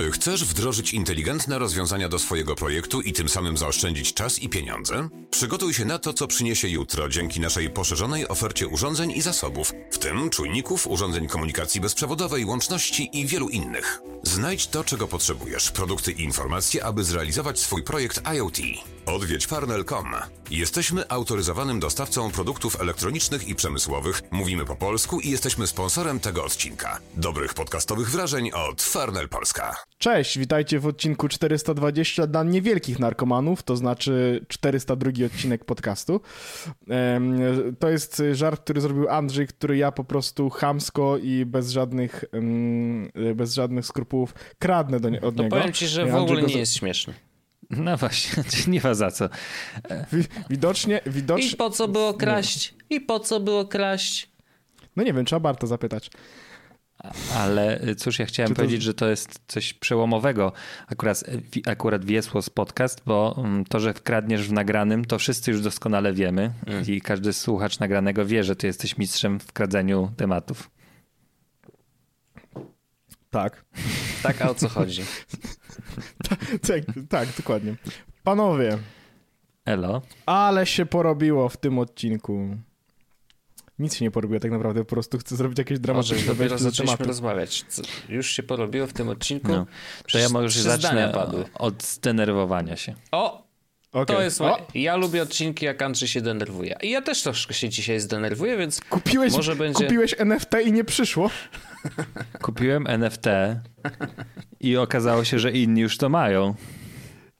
Czy chcesz wdrożyć inteligentne rozwiązania do swojego projektu i tym samym zaoszczędzić czas i pieniądze? Przygotuj się na to, co przyniesie jutro dzięki naszej poszerzonej ofercie urządzeń i zasobów, w tym czujników, urządzeń komunikacji bezprzewodowej, łączności i wielu innych. Znajdź to, czego potrzebujesz, produkty i informacje, aby zrealizować swój projekt IoT. Odwiedź farnel.com. Jesteśmy autoryzowanym dostawcą produktów elektronicznych i przemysłowych, mówimy po polsku i jesteśmy sponsorem tego odcinka. Dobrych podcastowych wrażeń od Farnel Polska. Cześć, witajcie w odcinku 420 dla niewielkich narkomanów, to znaczy 402 odcinek podcastu. To jest żart, który zrobił Andrzej, który ja po prostu chamsko i bez żadnych, bez żadnych skrupułów kradnę do nie, od No niego. powiem ci, że w ogóle nie jest śmieszny. No właśnie, nie ma za co. Wi- Widocznie, I widocznie... po co było kraść? I po co było kraść? No nie wiem, trzeba Barta zapytać. Ale y, cóż, ja chciałem to- powiedzieć, że to jest coś przełomowego. Akurat, wi- akurat Wiesłos podcast, bo mm, to, że wkradniesz w nagranym, to wszyscy już doskonale wiemy i każdy słuchacz nagranego wie, że ty jesteś mistrzem w kradzeniu tematów. Tak. Tak, a o co chodzi? tak, tak, dokładnie. Panowie, Elo. ale się porobiło w tym odcinku. Nic się nie porobiło tak naprawdę, po prostu chcę zrobić jakieś Może dramatyczne dopiero wejście do zaczęliśmy tematu. rozmawiać. Co, już się porobiło w tym odcinku? No. To ja może zacznę padły. od zdenerwowania się. O, Okej. to jest... O, Ja lubię odcinki, jak Andrzej się denerwuje. I ja też troszkę się dzisiaj zdenerwuję, więc Kupiłeś, Może będzie- kupiłeś NFT i nie przyszło? Kupiłem NFT i okazało się, że inni już to mają.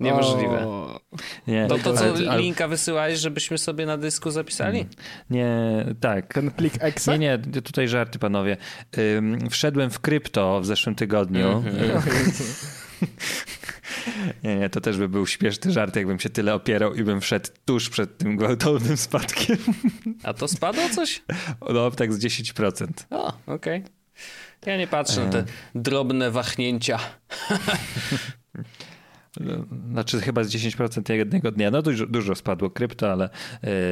niemożliwe. O, Nie, To to, co ale- ale- linka wysyłałeś, żebyśmy sobie na dysku zapisali? Nie, tak. Ten plik Exe? Nie, nie, tutaj żarty panowie. Ym, wszedłem w krypto w zeszłym tygodniu. nie, nie, to też by był śmieszny żart, jakbym się tyle opierał i bym wszedł tuż przed tym gwałtownym spadkiem. A to spadło coś? No, tak z 10%. O, okej. Ja nie patrzę E. na te drobne wahnięcia. Znaczy chyba z 10% jednego dnia. No dużo, dużo spadło krypto, ale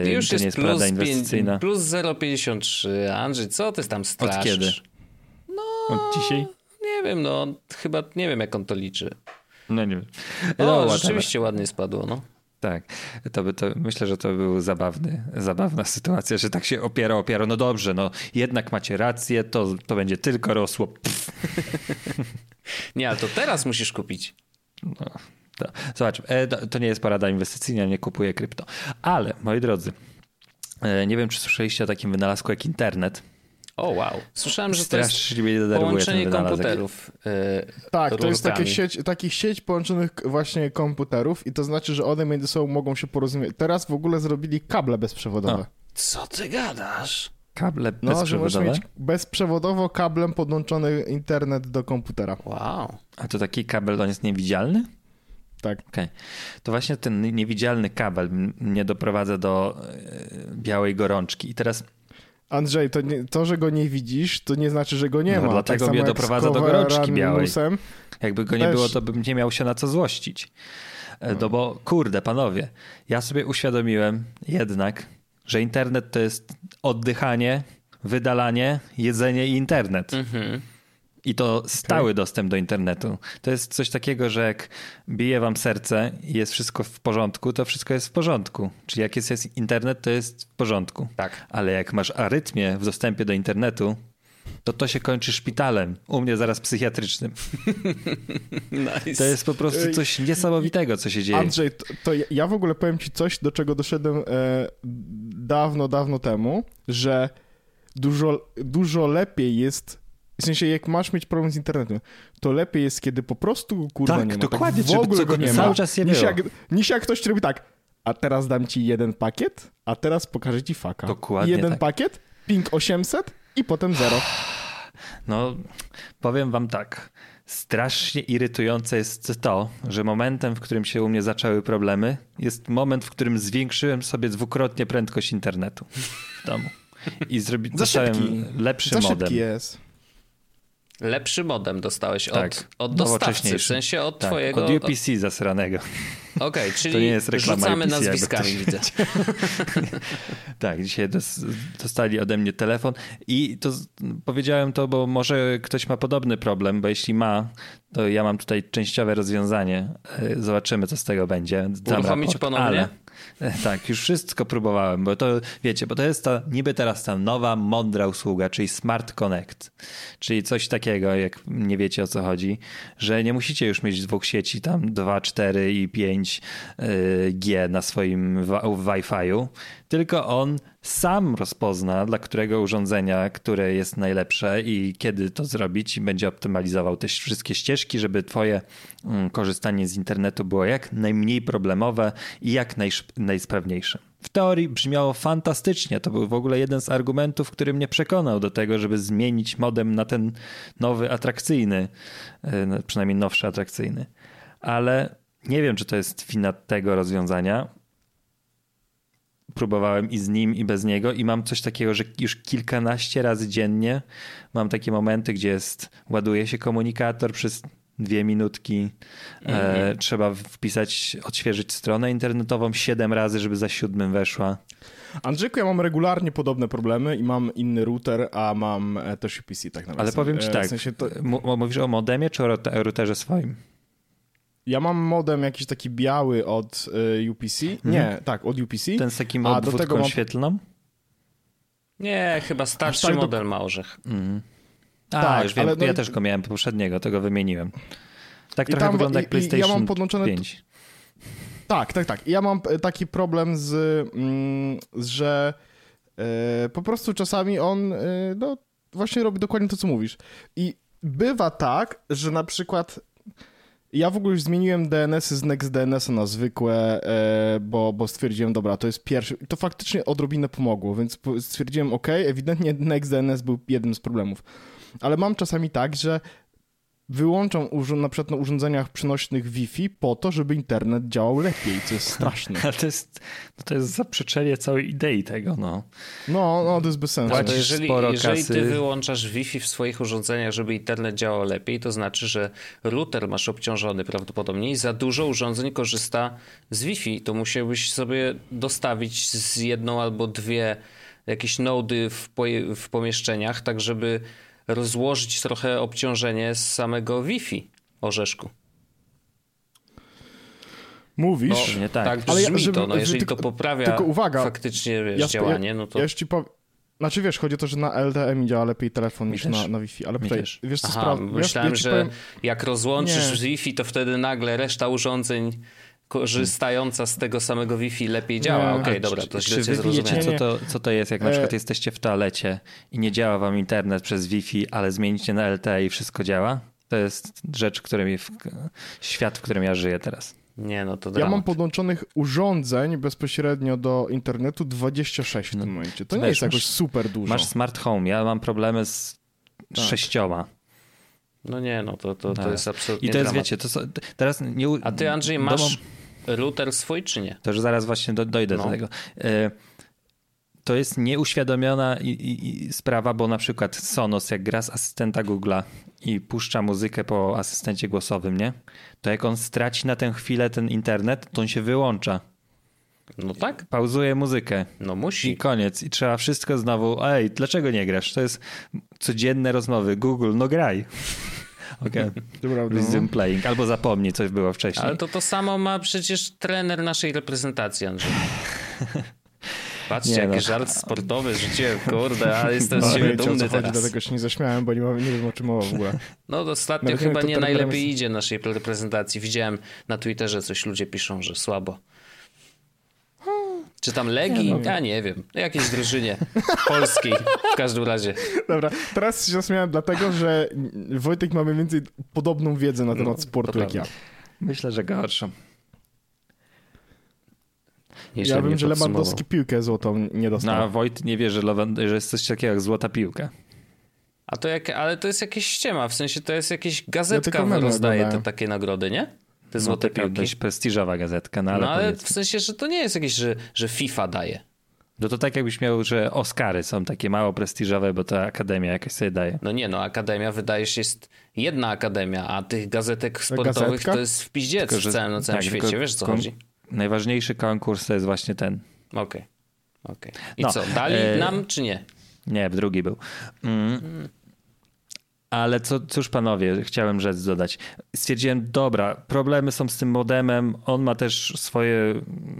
yy, Już to nie jest jest plus, prawda inwestycyjna. plus 0,53. Andrzej, co ty tam straszysz? kiedy? Od dzisiaj? Nie wiem, no chyba nie wiem jak on to liczy. No nie wiem. No, No, rzeczywiście ładnie spadło, no. Tak, to by to, myślę, że to był zabawny, zabawna sytuacja, że tak się opiera, opiera. No dobrze, no jednak macie rację, to, to będzie tylko rosło. Pff, Nie, ale to teraz musisz kupić. to. Zobacz, e, to, to nie jest porada inwestycyjna, nie kupuję krypto. Ale, moi drodzy, e, nie wiem, czy słyszeliście o takim wynalazku jak internet. O, wow. Słyszałem, że to jest Strasznie denerwuje ten połączenie komputerów. Yy, Tak, to jest takie sieć, taki sieć połączonych właśnie komputerów i to znaczy, że one między sobą mogą się porozumieć. Teraz w ogóle zrobili kable bezprzewodowe. Co ty gadasz? Kable No, że możesz bezprzewodowe. mieć bezprzewodowo kablem podłączony internet do komputera. Wow. A to taki kabel, on jest niewidzialny? Tak. Okej. To właśnie ten niewidzialny kabel mnie doprowadza do e, białej gorączki. I teraz Andrzej, to, nie, to, że go nie widzisz, to nie znaczy, że go nie No, ma. dlatego tak mnie doprowadza do gorączki białej. Jakby go nie Też. było, to bym nie miał się na co złościć. E, No bo kurde, panowie, ja sobie uświadomiłem jednak, że internet to jest oddychanie, wydalanie, jedzenie i internet. Mhm. I to stały dostęp do internetu. To jest coś takiego, że jak bije wam serce i jest wszystko w porządku, to wszystko jest w porządku. Czyli jak jest, jest internet, to jest w porządku. Tak. Ale jak masz arytmię w dostępie do internetu, to to się kończy szpitalem. U mnie zaraz psychiatrycznym. Nice. To jest po prostu coś niesamowitego, co się dzieje. Andrzej, to, to ja- ja w ogóle powiem ci coś, do czego doszedłem e, dawno, dawno temu, że dużo, dużo lepiej jest, w sensie jak masz mieć problem z internetem, to lepiej jest, kiedy po prostu kurwa Tak, nie ma. dokładnie, w żeby ogóle go nie cały ma, czas nie niż, jak, niż jak ktoś robi tak, a teraz dam ci jeden pakiet, a teraz pokażę ci faka. Dokładnie Jeden tak. pakiet, ping 800 i potem zero. No, powiem wam tak. Strasznie irytujące jest to, że momentem, w którym się u mnie zaczęły problemy, jest moment, w którym zwiększyłem sobie dwukrotnie prędkość internetu w domu. I zrobi, Za dostałem szybki. lepszy Za modem. szybki jest. Lepszy modem dostałeś Tak, od, od dostawcy, w sensie od Tak, twojego... od UPC zasranego. Okej, czyli To nie jest reklama rzucamy UPC, nazwiskami, widzę. Tak, dzisiaj dos, dostali ode mnie telefon i to powiedziałem to, bo może ktoś ma podobny problem, bo jeśli ma, to ja mam tutaj częściowe rozwiązanie. E, Zobaczymy, co z tego będzie. Dam Uruchomić raport, ponownie? Ale, tak, już wszystko próbowałem, bo to wiecie, bo to jest ta niby teraz ta nowa, mądra usługa, czyli Smart Connect, czyli coś takiego, jak nie wiecie o co chodzi, że nie musicie już mieć dwóch sieci, tam 2, 4 i 5 G na swoim Wi-Fiu, tylko on sam rozpozna, dla którego urządzenia, które jest najlepsze i kiedy to zrobić i będzie optymalizował te wszystkie ścieżki, żeby twoje mm, korzystanie z internetu było jak najmniej problemowe i jak najsprawniejsze. W teorii brzmiało fantastycznie. To był w ogóle jeden z argumentów, który mnie przekonał do tego, żeby zmienić modem na ten nowy, atrakcyjny, e, przynajmniej nowszy, atrakcyjny. Ale nie wiem, czy to jest wina tego rozwiązania, próbowałem i z nim, i bez niego, i mam coś takiego, że już kilkanaście razy dziennie mam takie momenty, gdzie jest, ładuje się komunikator przez dwie minutki, e, trzeba wpisać, odświeżyć stronę internetową siedem razy, żeby za siódmym weszła. Andrzejku, ja mam regularnie podobne problemy i mam inny router, a mam e, też UPC tak naprawdę. Ale powiem ci E, tak, W sensie to, mówisz o modemie czy o route- routerze swoim? Ja mam modem jakiś taki biały od e, UPC. Nie, tak, od UPC. Mhm. Ten z takim A do tego mam- świetlną? Nie, chyba starszy tak do- model ma orzech. A, Tak, już wiem, ale no ja i- też go miałem poprzedniego, tego wymieniłem. Tak I trochę tam- wygląda i- jak i- i ja PlayStation mam podłączone- 5. Tak, tak, tak. I Ja mam taki problem z, mm, że e, po prostu czasami on e, no, właśnie robi dokładnie to, co mówisz. I bywa tak, że na przykład ja w ogóle już zmieniłem DNS-y z NextDNS-a na zwykłe, e, bo, bo stwierdziłem, dobra, to jest pierwszy. To faktycznie odrobinę pomogło, więc stwierdziłem, ok, ewidentnie NextDNS był jednym z problemów. Ale mam czasami tak, że wyłączam urząd, na przykład na urządzeniach przenośnych Wi-Fi po to, żeby internet działał lepiej, co jest straszne. Ale to jest, no to jest zaprzeczenie całej idei tego, no. No, no, to jest bez sensu. Płacisz jeżeli, sporo jeżeli kasy. ty wyłączasz Wi-Fi w swoich urządzeniach, żeby internet działał lepiej, to znaczy, że router masz obciążony prawdopodobnie i za dużo urządzeń korzysta z Wi-Fi. To musiałbyś sobie dostawić z jedną albo dwie jakieś nody w, w pomieszczeniach, tak żeby rozłożyć trochę obciążenie z samego Wi-Fi orzeszku. Mówisz, nie tak. tak Ale ja- żeby- to. No, jeżeli tylko- to poprawia tylko uwaga, faktycznie wiesz, ja, działanie, ja, no to... ja już ci powiem. Znaczy wiesz, chodzi o to, że na LTE działa lepiej telefon niż na, na Wi-Fi, ale też. wiesz co Aha, sprawa? myślałem, ja, ci że powiem, jak rozłączysz Nie. z Wi-Fi, to wtedy nagle reszta urządzeń korzystająca z tego samego Wi-Fi lepiej działa. Okej, A dobra, czy- to czy źle cię wy wiecie, co to, co to jest, jak na E- przykład jesteście w toalecie i nie działa wam internet przez Wi-Fi, ale zmienicie na LTE i wszystko działa? To jest rzecz, w, świat, w którym ja żyję teraz. Nie, no to Ja dramat. mam podłączonych urządzeń bezpośrednio do internetu 26 w tym momencie. To nie wiesz, jest jakoś masz- super dużo. Masz smart home, ja mam problemy z Tak. sześcioma. No nie, no to, to, to Tak. jest absolutnie I to jest, dramat. wiecie, to teraz nie... A ty, Andrzej, masz router swój czy nie? To już zaraz właśnie do, dojdę No. do tego. E, To jest nieuświadomiona i, i, i sprawa, bo na przykład Sonos, jak gra z asystenta Google'a i puszcza muzykę po asystencie głosowym, nie? To jak on straci na tę chwilę ten internet, to on się wyłącza. No tak, Pauzuje muzykę. no I musi. koniec. I trzeba wszystko znowu. Ej, dlaczego nie grasz? To jest codzienne rozmowy. Google, no graj. Okej. Resume no. playing. Albo zapomnij, coś było wcześniej. Ale to to samo ma przecież trener naszej reprezentacji, Andrzej. Patrzcie, Nie jaki no. żart sportowy rzuciłem, kurde, a jestem z No, siebie o co dumny chodzi, teraz. dlatego się nie zaśmiałem, bo nie, ma, nie wiem o czym mowa w ogóle. No ostatnio chyba nie najlepiej jest- idzie naszej reprezentacji. Widziałem na Twitterze coś ludzie piszą, że słabo. Czy tam Legii? no. Ja nie wiem. Jakiejś drużynie polskiej w każdym razie. Dobra, teraz się zaśmiałem dlatego, że Wojtek ma mniej więcej podobną wiedzę na temat No, sportu jak ja. Myślę, że gorszą. Nieźle Ja wiem, że. Lewandowski piłkę złotą nie No, dostał. a Wojt nie wie, że, Lewan- że jest coś takiego jak złota piłka. A to jak, ale to jest jakieś ściema, w sensie to jest jakieś gazetka memy rozdaje te takie nagrody, nie? Te złote no, piłki. dość prestiżowa gazetka, no ale, no ale powiedzmy. w sensie, że to nie jest jakieś, że, że FIFA daje. No to tak jakbyś miał, że Oscary są takie mało prestiżowe, bo ta akademia jakaś sobie daje. No nie, no akademia wydaje się jest jedna akademia, a tych gazetek sportowych Gazetka? to jest w piździec Tylko, że- w całym, na całym tak, świecie, tylko wiesz co chodzi? Najważniejszy konkurs to jest właśnie ten. Okej, okej. I No, co, dali e, nam czy nie? Nie, drugi był. Mm. Ale co, cóż panowie, chciałem rzecz dodać. Stwierdziłem, dobra, problemy są z tym modemem, on ma też swoje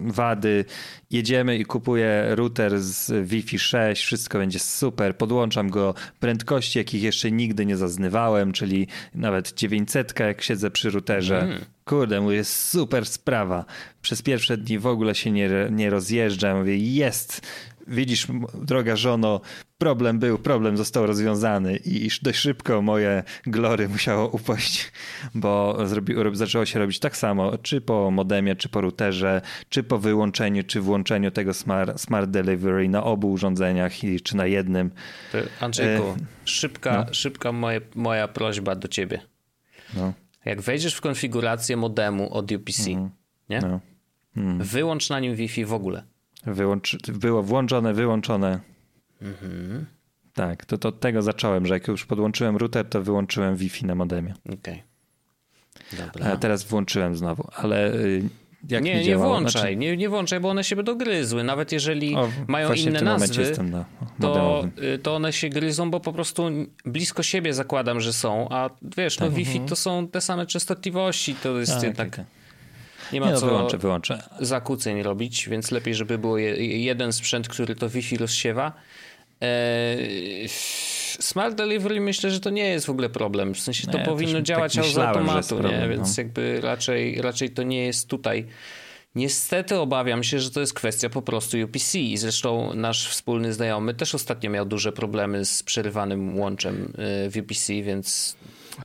wady. Jedziemy i kupuję router z Wi-Fi 6, wszystko będzie super. Podłączam go prędkości, jakich jeszcze nigdy nie zaznywałem, czyli nawet 900, jak siedzę przy routerze. Kurde, mówię, super sprawa. Przez pierwsze dni w ogóle się nie, nie rozjeżdżam. Mówię, jest. Widzisz, droga żono, problem był, problem został rozwiązany i dość szybko moje glory musiało upaść, bo zrobi, rob- zaczęło się robić tak samo, czy po modemie, czy po routerze, czy po wyłączeniu, czy włączeniu tego smart, smart delivery na obu urządzeniach, i, czy na jednym. Andrzejku, E, szybka, szybka moje, moja prośba do ciebie. No, Jak wejdziesz w konfigurację modemu od UPC, nie? no. wyłącz na nim Wi-Fi w ogóle. Wyłączy, było włączone, wyłączone. Tak, to, to od tego zacząłem, że jak już podłączyłem router, to wyłączyłem Wi-Fi na modemie. Okej. A Dobra. teraz włączyłem znowu, ale y, jak nie, nie działało? włączaj, Znaczy- nie, nie włączaj, bo one się będą gryzły. Nawet jeżeli O, mają inne nazwy, na to, y, to one się gryzą, bo po prostu blisko siebie zakładam, że są, a wiesz, no Wi-Fi to są te same częstotliwości, to jest Tak, jednak, tak. Nie Nie ma no, co wyłączę, wyłączę. zakłóceń robić, więc lepiej, żeby było je, jeden sprzęt, który to Wi-Fi rozsiewa. Eee, Smart Delivery myślę, że to nie jest w ogóle problem. W sensie to Nie, powinno tak działać z myślałem, jest automatu, nie? problem, więc no. jakby raczej, raczej to nie jest tutaj. Niestety obawiam się, że to jest kwestia po prostu UPC. I zresztą nasz wspólny znajomy też ostatnio miał duże problemy z przerywanym łączem e, w UPC, więc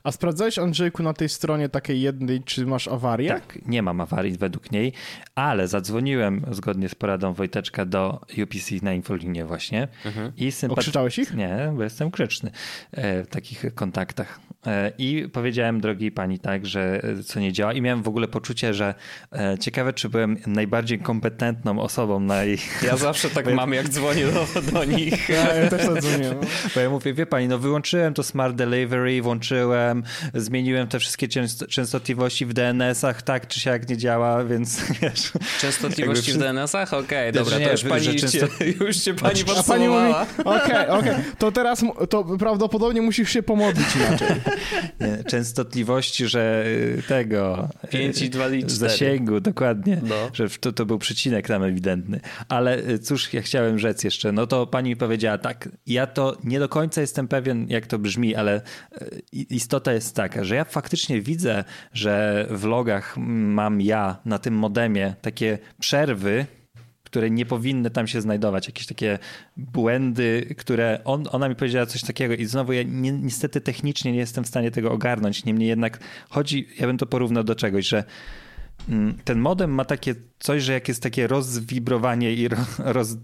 A sprawdzałeś, Andrzejku, na tej stronie takiej jednej, czy masz awarię? Tak, nie mam awarii według niej, ale zadzwoniłem zgodnie z poradą Wojteczka do UPC na infolinię właśnie i sympaty... Okrzyczałeś ich? Nie, bo jestem grzeczny e, w takich kontaktach. E, I powiedziałem drogiej pani tak, że e, co nie działa i miałem w ogóle poczucie, że e, ciekawe, czy byłem najbardziej kompetentną osobą na jej... ja zawsze tak mam, jak dzwonię do, do nich. Ja, ja też tak dzwonię. No. Bo ja mówię, wie pani, no wyłączyłem to Smart Delivery, włączyłem, zmieniłem te wszystkie często- częstotliwości w DNS-ach, tak czy siak nie działa, więc wiesz... Częstotliwości w DNS-ach? Okej, Znaczy dobra, nie, to już pani, często- już cię pani A pani mówi, podsumowała. okej, okej, to teraz to prawdopodobnie musisz się pomodlić inaczej. Nie, częstotliwości, że y, tego. y, 5 i 2 i 4. Zasięgu, dokładnie. No. Że to, to był przecinek tam ewidentny. Ale y, cóż, ja chciałem rzec jeszcze. No to pani mi powiedziała tak. Ja to nie do końca jestem pewien, jak to brzmi, ale y, istota jest taka, że ja faktycznie widzę, że w logach mam ja na tym modemie takie przerwy, które nie powinny tam się znajdować, jakieś takie błędy, które on, ona mi powiedziała coś takiego i znowu ja ni niestety technicznie nie jestem w stanie tego ogarnąć, niemniej jednak chodzi, ja bym to porównał do czegoś, że mm, ten modem ma takie coś, że jak jest takie rozwibrowanie i ro, roz,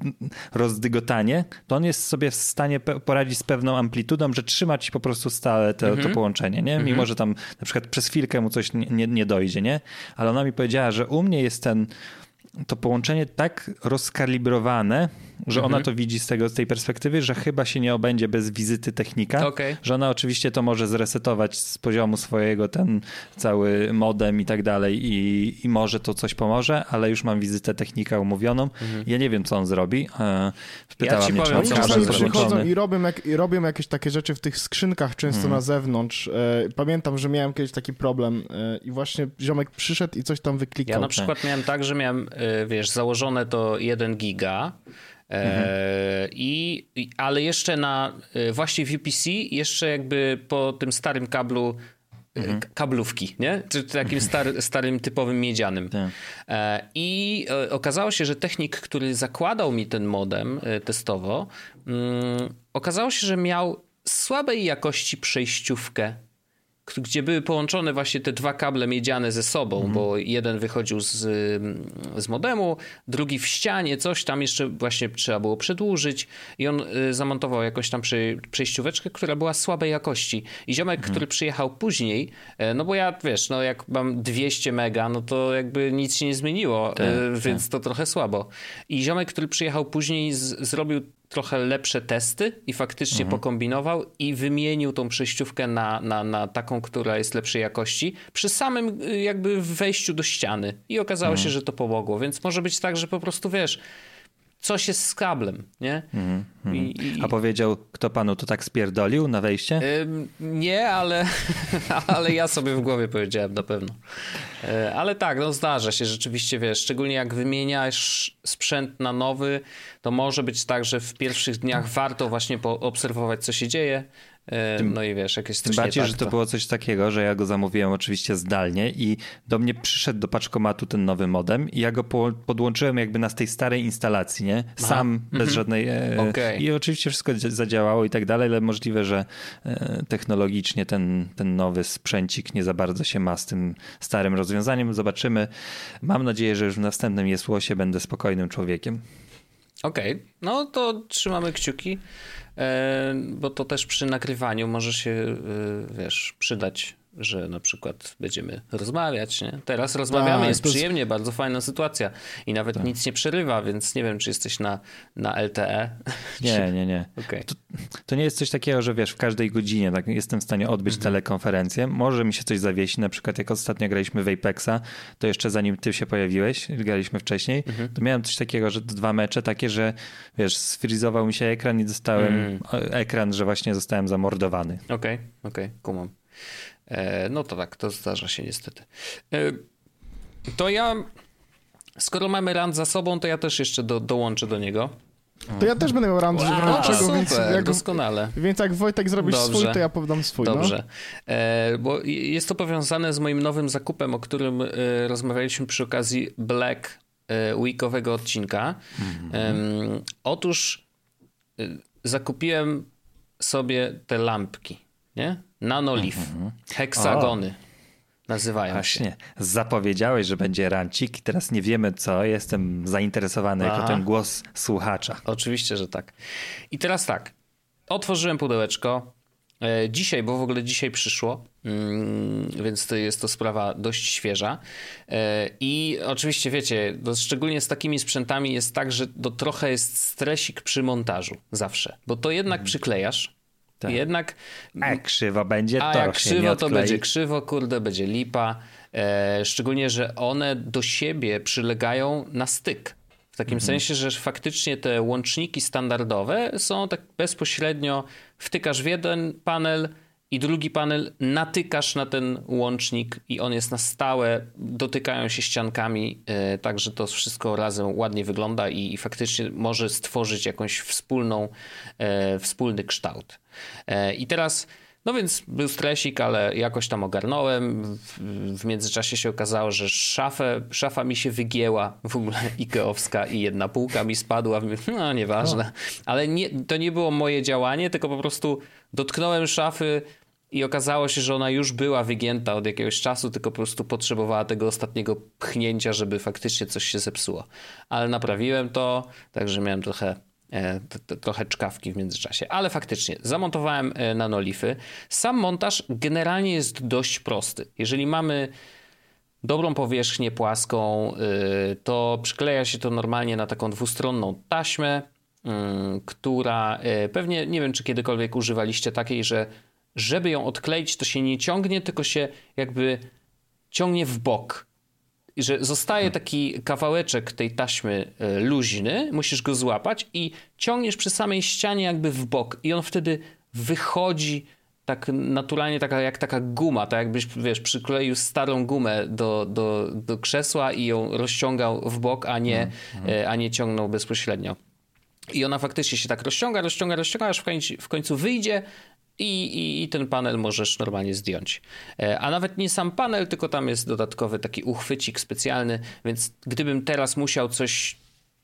rozdygotanie, to on jest sobie w stanie poradzić z pewną amplitudą, że trzyma ci po prostu stale to, to połączenie, nie? Mimo, że tam na przykład przez chwilkę mu coś nie, nie, nie dojdzie, nie? Ale ona mi powiedziała, że u mnie jest ten to połączenie tak rozkalibrowane, że ona to widzi z, tego, z tej perspektywy, że chyba się nie obędzie bez wizyty technika. Okej. Że ona oczywiście to może zresetować z poziomu swojego ten cały modem i tak dalej i, i może to coś pomoże, ale już mam wizytę technika umówioną. Ja nie wiem, co on zrobi. E, Pytała Ja ci mnie, czy powiem, Oni może czasami zrobić. przychodzą i robią, jak, i robią jakieś takie rzeczy w tych skrzynkach często Mhm. na zewnątrz. E, Pamiętam, że miałem kiedyś taki problem e, i właśnie ziomek przyszedł i coś tam wyklikał. Ja na przykład miałem tak, że miałem, wiesz, założone to 1 giga, e, i, i, ale jeszcze na y, właśnie w UPC, jeszcze jakby po tym starym kablu y, k- kablówki, nie? Czy takim star, starym typowym miedzianym. Tak. E, I e, okazało się, że technik, który zakładał mi ten modem e, testowo, mm, okazało się, że miał słabej jakości przejściówkę gdzie były połączone właśnie te dwa kable miedziane ze sobą, mhm. bo jeden wychodził z, z modemu, drugi w ścianie, coś tam jeszcze właśnie trzeba było przedłużyć i on y, zamontował jakąś tam przejścióweczkę, która była słabej jakości. I ziomek, mhm. który przyjechał później, e, no bo ja, wiesz, no jak mam 200 mega, no to jakby nic się nie zmieniło, tak, e, więc tak. to trochę słabo. I ziomek, który przyjechał później z, zrobił trochę lepsze testy i faktycznie mhm. pokombinował i wymienił tą przejściówkę na, na, na taką, która jest lepszej jakości przy samym y, jakby wejściu do ściany i okazało mhm. się, że to pomogło, więc może być tak, że po prostu wiesz, coś jest z kablem, nie? Mm, mm. I, i... A powiedział, kto panu to tak spierdolił na wejście? nie, ale, ale ja sobie w głowie powiedziałem na pewno. E, ale tak, no zdarza się rzeczywiście, wiesz, szczególnie jak wymieniasz sprzęt na nowy, to może być tak, że w pierwszych dniach warto właśnie poobserwować, co się dzieje, no i wiesz, jakieś Tym bardziej, tak, że to, to było coś takiego, że ja go zamówiłem oczywiście zdalnie i do mnie przyszedł do paczkomatu ten nowy modem i ja go po, podłączyłem jakby na tej starej instalacji, nie? Sam, Aha. bez mhm. żadnej... E, okay. I oczywiście wszystko zadziałało i tak dalej, ale możliwe, że e, technologicznie ten, ten nowy sprzęcik nie za bardzo się ma z tym starym rozwiązaniem. Zobaczymy. Mam nadzieję, że już w następnym Jesłosie będę spokojnym człowiekiem. Okej, okay. no to trzymamy kciuki. E, bo to też przy nagrywaniu może się, e, wiesz, przydać że na przykład będziemy rozmawiać, nie? Teraz rozmawiamy, tak, jest przyjemnie, bardzo fajna sytuacja i nawet tak. nic nie przerywa, więc nie wiem, czy jesteś na, na LTE. Nie, nie, nie. Okay. To, to, nie jest coś takiego, że wiesz, w każdej godzinie tak, jestem w stanie odbyć mhm. telekonferencję. Może mi się coś zawiesi, na przykład jak ostatnio graliśmy w Apexa, to jeszcze zanim ty się pojawiłeś, graliśmy wcześniej, mhm. to miałem coś takiego, że dwa mecze takie, że wiesz, sfrizował mi się ekran i dostałem mm. ekran, że właśnie zostałem zamordowany. Okej, okay, okej, okay, kumam. E, no to tak, to zdarza się niestety. E, to ja, skoro mamy rand za sobą, to ja też jeszcze do, dołączę do niego. To ja też będę miał rand wow, super, więc jak, doskonale. Więc jak Wojtek zrobisz Dobrze. swój, to ja powiem swój. No. Dobrze. No. E, bo jest to powiązane z moim nowym zakupem, o którym e, rozmawialiśmy przy okazji Black e, Weekowego odcinka. Mm -hmm. otóż e, zakupiłem sobie te lampki, nie? Nanolif. Mhm. Heksagony. O. Nazywają Właśnie. się. Zapowiedziałeś, że będzie rancik i teraz nie wiemy co. Jestem zainteresowany Aha. jako ten głos słuchacza. Oczywiście, że tak. I teraz tak. Otworzyłem pudełeczko. E, dzisiaj, bo w ogóle dzisiaj przyszło, mm, więc to jest to sprawa dość świeża. E, I oczywiście wiecie, szczególnie z takimi sprzętami jest tak, że to trochę jest stresik przy montażu zawsze, bo to jednak mhm. przyklejasz, tak. Jednak. A krzywo będzie, a to. jak krzywo, to będzie krzywo, kurde, będzie lipa. E, szczególnie, że one do siebie przylegają na styk. W takim mhm. sensie, że faktycznie te łączniki standardowe są tak bezpośrednio, wtykasz w jeden panel, i drugi panel natykasz na ten łącznik i on jest na stałe, dotykają się ściankami, e, tak że to wszystko razem ładnie wygląda i, i faktycznie może stworzyć jakąś wspólną, e, wspólny kształt. E, I teraz no więc był stresik, ale jakoś tam ogarnąłem. W, międzyczasie się okazało, że szafę, szafa mi się wygięła, w ogóle Ikeowska i jedna półka mi spadła. No nieważne. Ale nie, to nie było moje działanie, tylko po prostu dotknąłem szafy, i okazało się, że ona już była wygięta od jakiegoś czasu, tylko po prostu potrzebowała tego ostatniego pchnięcia, żeby faktycznie coś się zepsuło. Ale naprawiłem to, także miałem trochę, e, trochę czkawki w międzyczasie. Ale faktycznie, zamontowałem e, nanolify. Sam montaż generalnie jest dość prosty. Jeżeli mamy dobrą powierzchnię płaską, y, to przykleja się to normalnie na taką dwustronną taśmę, y, która pewnie, nie wiem czy kiedykolwiek używaliście takiej, że żeby ją odkleić, to się nie ciągnie, tylko się jakby ciągnie w bok. I że zostaje hmm. taki kawałeczek tej taśmy e, luźny, musisz go złapać i ciągniesz przy samej ścianie jakby w bok i on wtedy wychodzi tak naturalnie taka, jak taka guma, tak jakbyś, wiesz, przykleił starą gumę do, do, do krzesła i ją rozciągał w bok, a nie, hmm. a nie ciągnął bezpośrednio. I ona faktycznie się tak rozciąga, rozciąga, rozciąga, aż w końcu, w końcu wyjdzie i, i, i, ten panel możesz normalnie zdjąć. E, a nawet nie sam panel, tylko tam jest dodatkowy taki uchwycik specjalny, więc gdybym teraz musiał coś,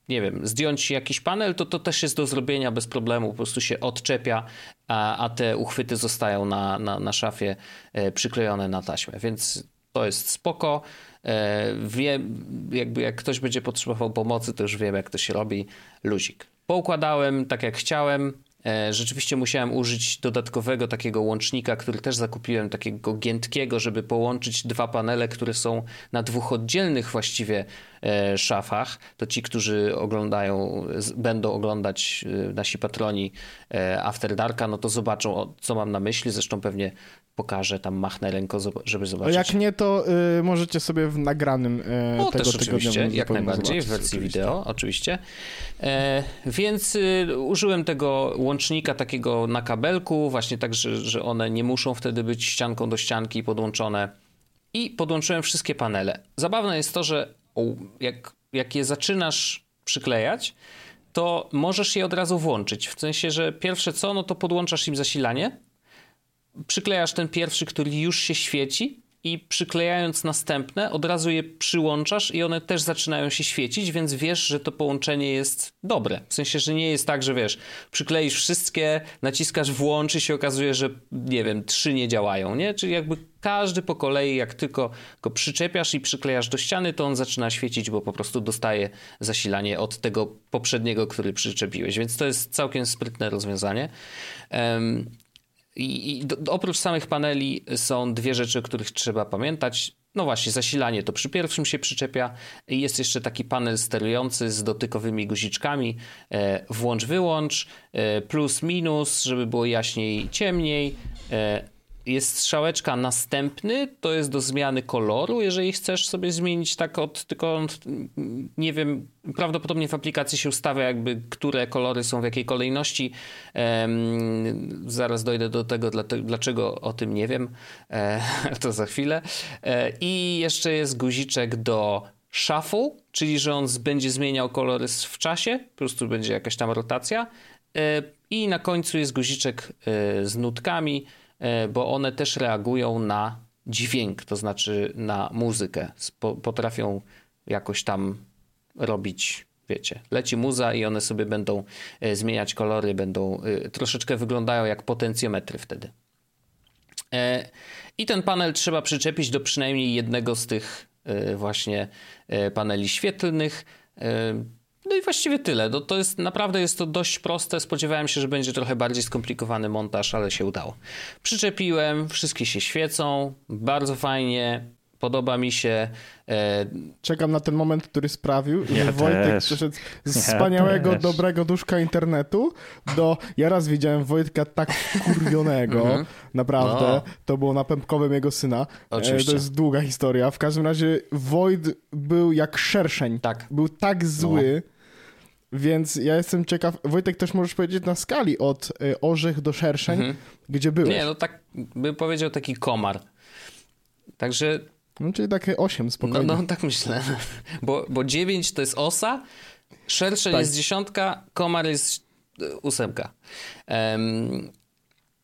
nie wiem, zdjąć jakiś panel, to to też jest do zrobienia bez problemu, po prostu się odczepia a, a te uchwyty zostają na, na, na szafie e, przyklejone na taśmę, więc to jest spoko. E, wiem, jakby jak ktoś będzie potrzebował pomocy, to już wiem, jak to się robi. Luzik. Poukładałem tak, jak chciałem. E, rzeczywiście musiałem użyć dodatkowego takiego łącznika, który też zakupiłem, takiego giętkiego, żeby połączyć dwa panele, które są na dwóch oddzielnych właściwie e, szafach. To ci, którzy oglądają, będą oglądać nasi patroni After Darka, no to zobaczą, co mam na myśli. Zresztą pewnie pokażę, tam machnę ręką, żeby zobaczyć. Jak nie, to y, możecie sobie w nagranym y, o, tego też oczywiście, jak najbardziej, w wersji oczywiście. wideo, oczywiście. E, więc y, użyłem tego łącznika takiego na kabelku, właśnie tak, że, że one nie muszą wtedy być ścianką do ścianki podłączone. I podłączyłem wszystkie panele. Zabawne jest to, że jak, jak je zaczynasz przyklejać, to możesz je od razu włączyć. W sensie, że pierwsze co, no to podłączasz im zasilanie, przyklejasz ten pierwszy, który już się świeci i przyklejając następne, od razu je przyłączasz i one też zaczynają się świecić, więc wiesz, że to połączenie jest dobre. W sensie, że nie jest tak, że wiesz, przykleisz wszystkie, naciskasz włącz i się okazuje, że nie wiem, trzy nie działają, nie? Czyli jakby każdy po kolei, jak tylko go przyczepiasz i przyklejasz do ściany, to on zaczyna świecić, bo po prostu dostaje zasilanie od tego poprzedniego, który przyczepiłeś. Więc to jest całkiem sprytne rozwiązanie. Um, i, i do, oprócz samych paneli są dwie rzeczy, o których trzeba pamiętać. No właśnie, zasilanie to przy pierwszym się przyczepia. Jest jeszcze taki panel sterujący z dotykowymi guziczkami. E, włącz-wyłącz, e, plus, minus, żeby było jaśniej, ciemniej. E, jest strzałeczka następny, to jest do zmiany koloru, jeżeli chcesz sobie zmienić tak od, tylko nie wiem, prawdopodobnie w aplikacji się ustawia jakby, które kolory są w jakiej kolejności. Um, zaraz dojdę do tego, dlaczego o tym nie wiem, e, to za chwilę. E, I jeszcze jest guziczek do shuffle, czyli że on będzie zmieniał kolory w czasie, po prostu będzie jakaś tam rotacja. E, I na końcu jest guziczek e, z nutkami, bo one też reagują na dźwięk, to znaczy na muzykę. Potrafią jakoś tam robić, wiecie, leci muza i one sobie będą e, zmieniać kolory, będą e, troszeczkę wyglądają jak potencjometry wtedy. I ten panel trzeba przyczepić do przynajmniej jednego z tych właśnie paneli świetlnych. No i właściwie tyle. No to jest naprawdę jest to dość proste. Spodziewałem się, że będzie trochę bardziej skomplikowany montaż, ale się udało. Przyczepiłem, wszystkie się świecą, bardzo fajnie. Podoba mi się. E... Czekam na ten moment, który sprawił, ja że Wojtek też. przeszedł z ja wspaniałego, też. dobrego duszka internetu do. Ja raz widziałem Wojtka tak kurwionego, mhm. naprawdę. No. To było na pępkowym jego syna. Oczywiście. E, to jest długa historia. W każdym razie Wojt był jak szerszeń. Tak. Był tak zły. No więc ja jestem ciekaw, Wojtek też możesz powiedzieć na skali od y, orzech do szerszeń, mhm. gdzie byłeś. Nie, no tak bym powiedział taki komar. Także... No, czyli takie 8 spokojnie. No, no tak myślę. Bo, bo 9 to jest osa, szerszeń tak. jest dziesiątka, komar jest y, ósemka. Um,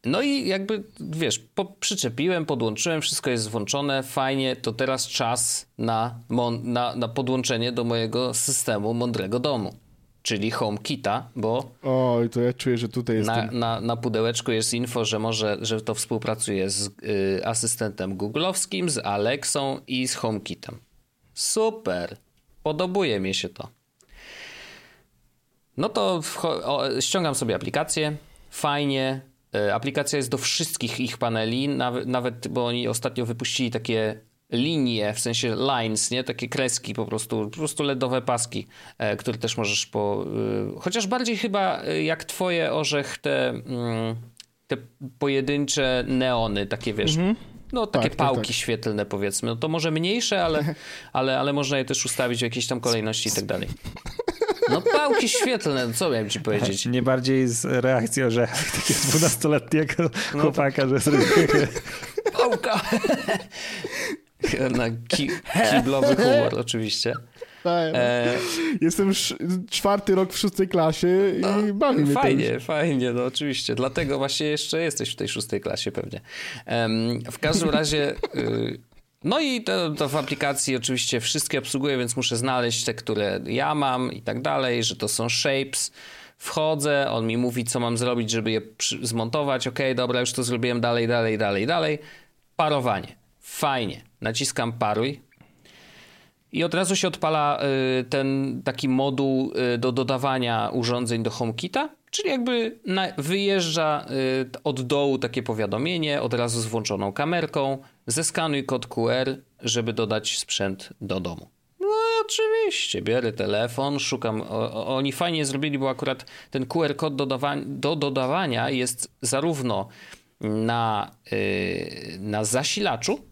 no i jakby, wiesz, po, przyczepiłem, podłączyłem, wszystko jest włączone, fajnie, to teraz czas na, na, na podłączenie do mojego systemu mądrego domu czyli HomeKita, bo Oj, to ja czuję, że tutaj jest na, na, na, pudełeczku jest info, że może, że to współpracuje z y, asystentem googlowskim, z Alexą i z HomeKitem. Super! Podobuje mi się to. No to o, ściągam sobie aplikację. Fajnie. Y, aplikacja jest do wszystkich ich paneli, nawet, nawet bo oni ostatnio wypuścili takie linie, w sensie lines, nie? Takie kreski po prostu, po prostu LEDowe paski, e, które też możesz po... E, chociaż bardziej chyba e, jak twoje orzech te, mm, te pojedyncze neony, takie wiesz... Mhm. No, takie tak, tak pałki tak, tak. świetlne, powiedzmy. No to może mniejsze, ale, ale, ale można je też ustawić w jakiejś tam kolejności i tak dalej. No pałki świetlne, co miałem ci powiedzieć? Nie bardziej z reakcją, że takiego dwunastoletniego no chłopaka, że zrobił... Pałka! na ki kiblowy humor oczywiście. Tak. E... Jestem czwarty rok w szóstej klasie i no, bawi mnie Fajnie, fajnie, no oczywiście. Dlatego właśnie jeszcze jesteś w tej szóstej klasie pewnie. Um, w każdym razie... Y no i to, to, w aplikacji oczywiście wszystkie obsługuję, więc muszę znaleźć te, które ja mam i tak dalej, że to są shapes. Wchodzę, on mi mówi, co mam zrobić, żeby je zmontować. Ok, dobra, już to zrobiłem dalej, dalej, dalej, dalej. Parowanie. Fajnie. Naciskam paruj. I od razu się odpala y, ten taki moduł y, do dodawania urządzeń do HomeKita, czyli jakby wyjeżdża y, od dołu takie powiadomienie, od razu z włączoną kamerką, zeskanuj kod QR, żeby dodać sprzęt do domu. No oczywiście, biorę telefon, szukam. Oni fajnie zrobili, bo akurat ten QR kod do dodawania jest zarówno na, na zasilaczu,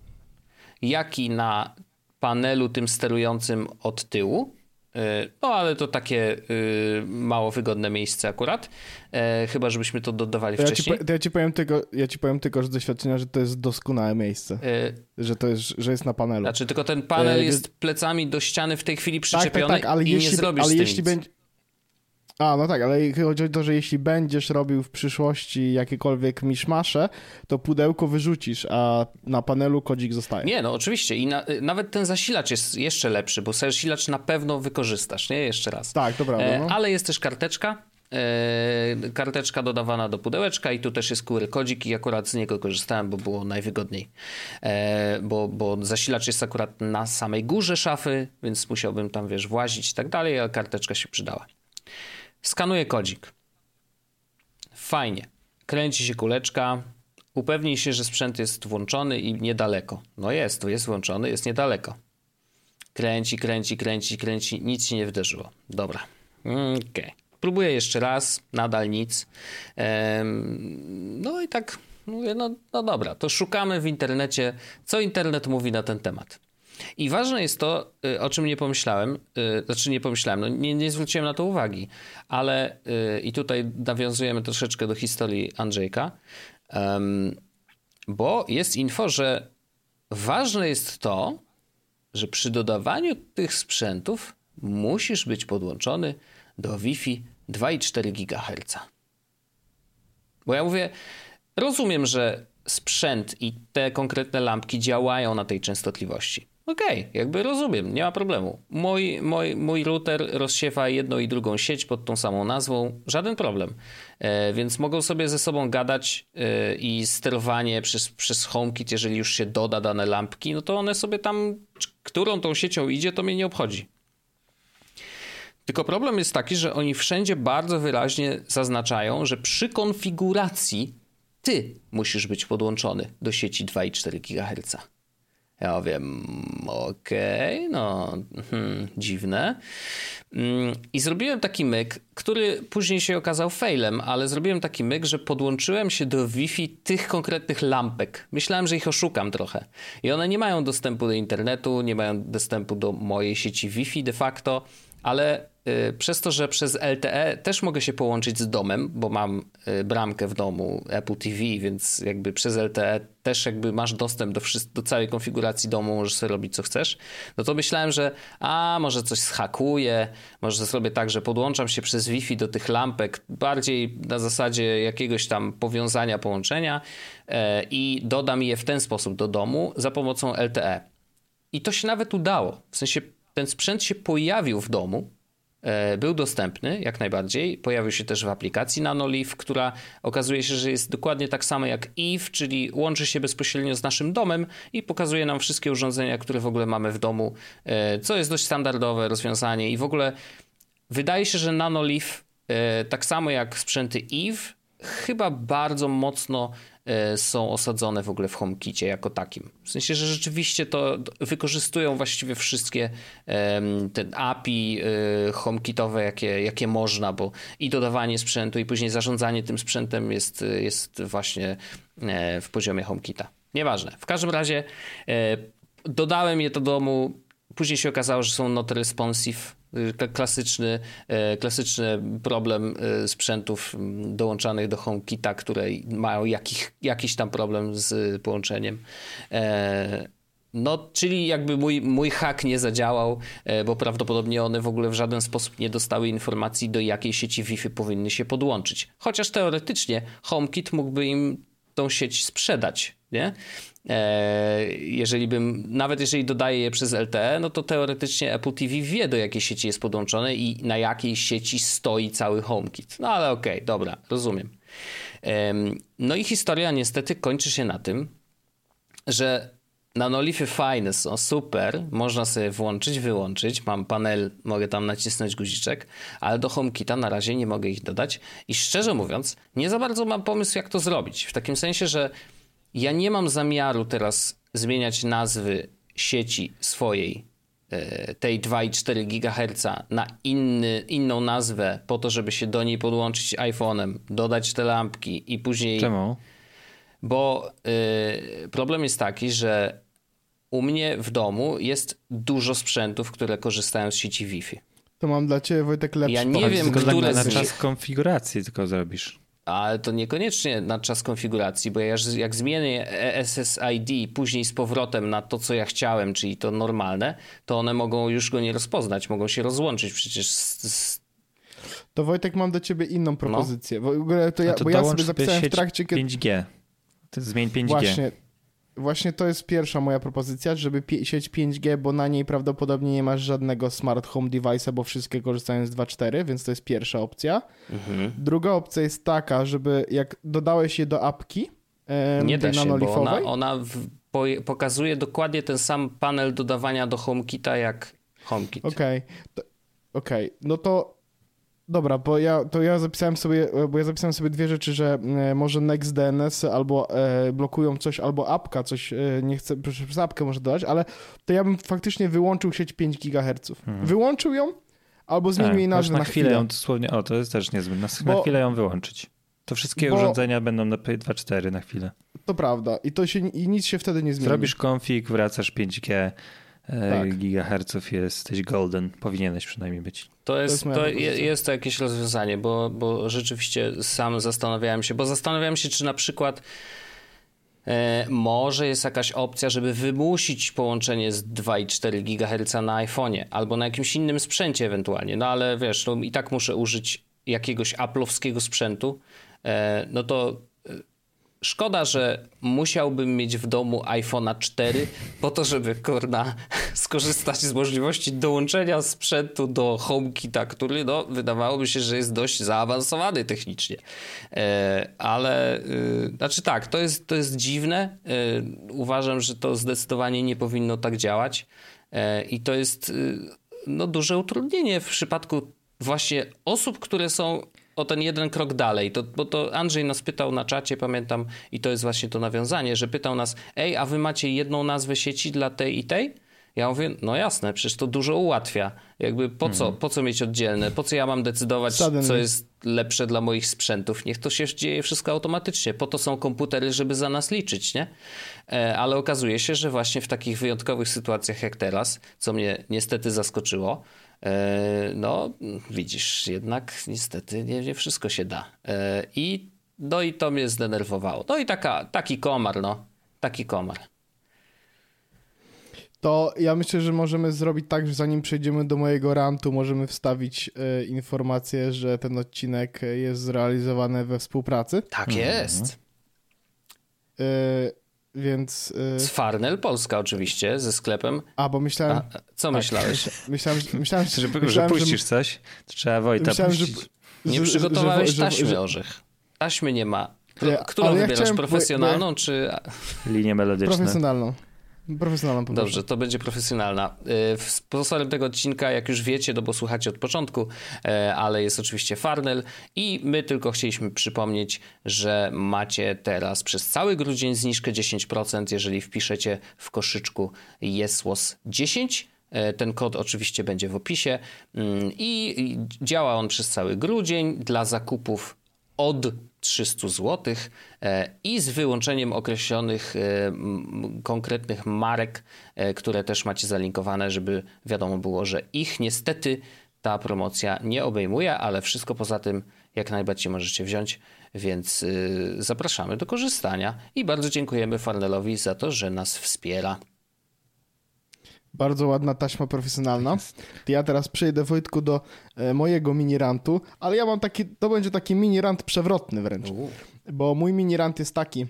jak i na panelu tym sterującym od tyłu. E, no, ale to takie y, mało wygodne miejsce akurat. E, chyba, żebyśmy to dodawali to wcześniej. Ja ci, ja, ci powiem tylko, ja ci powiem tylko z doświadczenia, że to jest doskonałe miejsce. E, że to jest, że jest na panelu. Znaczy, tylko ten panel jest plecami do ściany w tej chwili przyczepiony tak, tak, tak, ale i jeśli, nie zrobisz ale jeśli będzie a, no tak, ale chodzi o to, że jeśli będziesz robił w przyszłości jakiekolwiek miszmasze, to pudełko wyrzucisz, a na panelu kodzik zostaje. Nie, no oczywiście i na, nawet ten zasilacz jest jeszcze lepszy, bo zasilacz na pewno wykorzystasz, nie? Jeszcze raz. Tak, to prawda. E, no. ale jest też karteczka, e, karteczka dodawana do pudełeczka i tu też jest QR kodzik i akurat z niego korzystałem, bo było najwygodniej. E, bo, bo zasilacz jest akurat na samej górze szafy, więc musiałbym tam, wiesz, włazić i tak dalej, a karteczka się przydała. Skanuję kodzik. Fajnie. Kręci się kuleczka. Upewnij się, że sprzęt jest włączony i niedaleko. No jest, tu jest włączony, jest niedaleko. Kręci, kręci, kręci, kręci. Nic się nie wydarzyło. Dobra. Okej. Okay. Próbuję jeszcze raz. Nadal nic. no i tak mówię, no, no dobra, to szukamy w internecie, co internet mówi na ten temat. I ważne jest to, y, o czym nie pomyślałem, y, znaczy nie pomyślałem, no nie, nie zwróciłem na to uwagi, ale y, i tutaj nawiązujemy troszeczkę do historii Andrzejka, bo jest info, że ważne jest to, że przy dodawaniu tych sprzętów musisz być podłączony do Wi-Fi 2,4 GHz. Bo ja mówię, rozumiem, że sprzęt i te konkretne lampki działają na tej częstotliwości. Okej, okay, jakby rozumiem, nie ma problemu. Mój, mój, mój router rozsiewa jedną i drugą sieć pod tą samą nazwą, żaden problem. E, więc mogą sobie ze sobą gadać e, i sterowanie przez, przez HomeKit, jeżeli już się doda dane lampki, no to one sobie tam, którą tą siecią idzie, to mnie nie obchodzi. Tylko problem jest taki, że oni wszędzie bardzo wyraźnie zaznaczają, że przy konfiguracji ty musisz być podłączony do sieci 2,4 GHz. Ja wiem, okej, okay, no hmm, dziwne. Mm, I zrobiłem taki myk, który później się okazał failem, ale zrobiłem taki myk, że podłączyłem się do Wi-Fi tych konkretnych lampek. Myślałem, że ich oszukam trochę. I one nie mają dostępu do internetu, nie mają dostępu do mojej sieci Wi-Fi de facto, ale przez to, że przez LTE też mogę się połączyć z domem, bo mam y, bramkę w domu Apple TV, więc jakby przez LTE też jakby masz dostęp do, do całej konfiguracji domu, możesz sobie robić co chcesz, no to myślałem, że a może coś zhakuję, może zrobię tak, że podłączam się przez Wi-Fi do tych lampek, bardziej na zasadzie jakiegoś tam powiązania, połączenia e, i dodam je w ten sposób do domu za pomocą LTE. I to się nawet udało. W sensie ten sprzęt się pojawił w domu, był dostępny jak najbardziej. Pojawił się też w aplikacji NanoLeaf, która okazuje się, że jest dokładnie tak samo jak Eve, czyli łączy się bezpośrednio z naszym domem i pokazuje nam wszystkie urządzenia, które w ogóle mamy w domu, e, co jest dość standardowe rozwiązanie i w ogóle wydaje się, że NanoLeaf e, tak samo jak sprzęty Eve chyba bardzo mocno E, są osadzone w ogóle w HomeKicie jako takim. W sensie, że rzeczywiście to wykorzystują właściwie wszystkie ten API e, HomeKitowe, jakie, jakie można, bo i dodawanie sprzętu, i później zarządzanie tym sprzętem jest, jest właśnie e, w poziomie HomeKita. Nieważne. W każdym razie dodałem je do domu. Później się okazało, że są not responsive klasyczny, e, klasyczny problem e, sprzętów dołączanych do HomeKita, które mają jakich, jakiś tam problem z połączeniem. E, no, czyli jakby mój, mój hack nie zadziałał, bo prawdopodobnie one w ogóle w żaden sposób nie dostały informacji, do jakiej sieci Wi-Fi powinny się podłączyć. Chociaż teoretycznie HomeKit mógłby im tą sieć sprzedać, nie? E, jeżeli bym, nawet jeżeli dodaję je przez LTE, no to teoretycznie Apple TV wie do jakiej sieci jest podłączone i na jakiej sieci stoi cały HomeKit. No ale okej, okay, dobra, rozumiem. No i historia niestety kończy się na tym, że nanolify fajne są, super, można sobie włączyć, wyłączyć, mam panel, mogę tam nacisnąć guziczek, ale do HomeKita na razie nie mogę ich dodać i szczerze mówiąc, nie za bardzo mam pomysł jak to zrobić, w takim sensie, że ja nie mam zamiaru teraz zmieniać nazwy sieci swojej, e, tej 2,4 GHz na inny, inną nazwę po to, żeby się do niej podłączyć iPhone'em, dodać te lampki i później... Czemu? Bo y, problem jest taki, że u mnie w domu jest dużo sprzętów, które korzystają z sieci Wi-Fi. To mam dla ciebie, Wojtek, lepszy Ja nie wiem, które na, na czas konfiguracji tylko zrobisz. Ale to niekoniecznie na czas konfiguracji, bo ja jak zmienię SSID później z powrotem na to, co ja chciałem, czyli to normalne, to one mogą już go nie rozpoznać, mogą się rozłączyć przecież z, z... To Wojtek, mam do ciebie inną propozycję. No. W ogóle to ja, to bo ja sobie zapisałem w trakcie... Kiedy... 5G. To zmień 5G. Właśnie, Właśnie to jest pierwsza moja propozycja, żeby sieć 5G, bo na niej prawdopodobnie nie masz żadnego smart home device'a, bo wszystkie korzystają z 2.4, więc to jest pierwsza opcja. Mhm. Druga opcja jest taka, żeby jak dodałeś je do apki, nie da się, bo ona, ona w, po, pokazuje dokładnie ten sam panel dodawania do HomeKita jak HomeKit. Okej, okay. okej, okay. no to Dobra, bo ja, to ja zapisałem sobie, bo ja zapisałem sobie dwie rzeczy, że e, może NextDNS albo e, blokują coś, albo apka coś, e, nie chcę, przez apkę może dodać, ale to ja bym faktycznie wyłączył sieć 5 GHz. Hmm. Wyłączył ją, albo zmienił tak, jej nazwę na, na chwilę. ją dosłownie, o to jest też niezłe, na, bo, na chwilę ją wyłączyć. To wszystkie bo, urządzenia będą na P2.4 na chwilę. To prawda i to się, i nic się wtedy nie zmieni. Zrobisz config, wracasz 5G, tak. gigaherców jesteś golden. Powinieneś przynajmniej być. To jest, to, jest, to jest to jakieś rozwiązanie, bo, bo rzeczywiście sam zastanawiałem się, bo zastanawiałem się, czy na przykład e, może jest jakaś opcja, żeby wymusić połączenie z 2,4 GHz na iPhone'ie albo na jakimś innym sprzęcie ewentualnie. No ale wiesz, no, i tak muszę użyć jakiegoś Apple'owskiego sprzętu, e, no to Szkoda, że musiałbym mieć w domu iPhone'a 4 po to, żeby kurna skorzystać z możliwości dołączenia sprzętu do HomeKita, który no, wydawałoby się, że jest dość zaawansowany technicznie. E, ale e, znaczy tak, to jest, to jest dziwne. E, uważam, że to zdecydowanie nie powinno tak działać e, i to jest e, no, duże utrudnienie w przypadku właśnie osób, które są o ten jeden krok dalej. To, bo to Andrzej nas pytał na czacie, pamiętam, i to jest właśnie to nawiązanie, że pytał nas, ej, a wy macie jedną nazwę sieci dla tej i tej? Ja mówię, no jasne, przecież to dużo ułatwia. Jakby po co, mhm. po co mieć oddzielne? Po co ja mam decydować, Suddenly. co jest lepsze dla moich sprzętów? Niech to się dzieje wszystko automatycznie. Po to są komputery, żeby za nas liczyć, nie? E, ale okazuje się, że właśnie w takich wyjątkowych sytuacjach jak teraz, co mnie niestety zaskoczyło, no, widzisz, jednak niestety nie, nie wszystko się da. E, I, no i to mnie zdenerwowało. No i taka, taki komar, no. Taki komar. To ja myślę, że możemy zrobić tak, że zanim przejdziemy do mojego rantu, możemy wstawić e, informację, że ten odcinek jest zrealizowany we współpracy. Tak jest. E, więc... Yy... Z Farnell Polska oczywiście, ze sklepem. A, bo myślałem... A, co tak, myślałeś? Myślałem, myślałem, że, myślałem, że puścisz że... coś, to trzeba Wojta myślałem, puścić. Że, nie przygotowałeś że, taśmy, Orzech. Taśmy nie ma. Którą ja wybierasz, profesjonalną bo, czy... Linię melodyczną. Profesjonalną. Profesjonalną po Dobrze, to będzie profesjonalna. Y, sponsorem tego odcinka, jak już wiecie, no bo słuchacie od początku, y, ale jest oczywiście Farnell i my tylko chcieliśmy przypomnieć, że macie teraz przez cały grudzień zniżkę 10%, jeżeli wpiszecie w koszyczku jesłos 10 y, ten kod oczywiście będzie w opisie. Mm, i działa on przez cały grudzień. Dla zakupów od 300 zł e, i z wyłączeniem określonych e, konkretnych marek, e, które też macie zalinkowane, żeby wiadomo było, że ich niestety ta promocja nie obejmuje, ale wszystko poza tym jak najbardziej możecie wziąć, więc zapraszamy do korzystania i bardzo dziękujemy Farnelowi za to, że nas wspiera. Bardzo ładna taśma profesjonalna. Ja teraz przejdę, Wojtku, do e, mojego mini rantu, ale ja mam taki, to będzie taki mini rant przewrotny wręcz. Bo mój mini rant jest taki,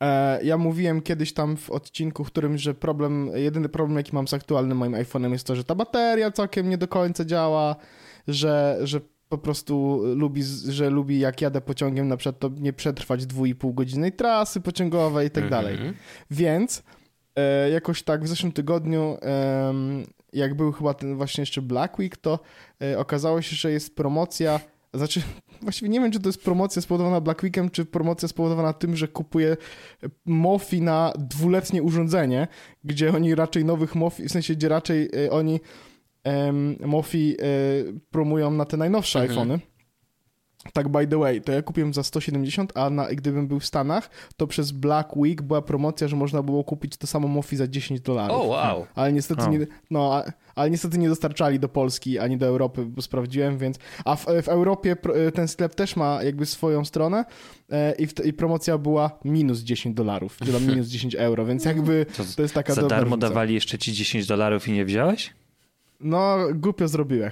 E, ja mówiłem kiedyś tam w odcinku, w którym, że problem, jedyny problem, jaki mam z aktualnym moim iPhone'em jest to, że ta bateria całkiem nie do końca działa, że, że po prostu lubi, że lubi jak jadę pociągiem na przykład to nie przetrwać 2,5 godzinnej trasy pociągowej i tak dalej. Mhm. Więc e, jakoś tak w zeszłym tygodniu, em, jak był chyba ten właśnie jeszcze Black Week, to e, okazało się, że jest promocja, znaczy właściwie nie wiem, czy to jest promocja spowodowana Black Weekiem, czy promocja spowodowana tym, że kupuję Mofi na dwuletnie urządzenie, gdzie oni raczej nowych Mofi, w sensie gdzie raczej e, oni Mofi e, promują na te najnowsze Mhm. iPhony. Tak, by the way, to ja kupiłem za 170, a na, gdybym był w Stanach, to przez Black Week była promocja, że można było kupić to samo Mofi za 10 dolarów. O, wow. Ale niestety, O. nie, no, a- ale niestety nie dostarczali do Polski ani do Europy, bo sprawdziłem, więc. A w, w Europie ten sklep też ma jakby swoją stronę e, i, w, i promocja była minus 10 dolarów, czy tam minus 10 euro, więc jakby To to jest taka Za dobra darmo różnica. dawali jeszcze ci 10 dolarów i nie wziąłeś? No, głupio zrobiłem.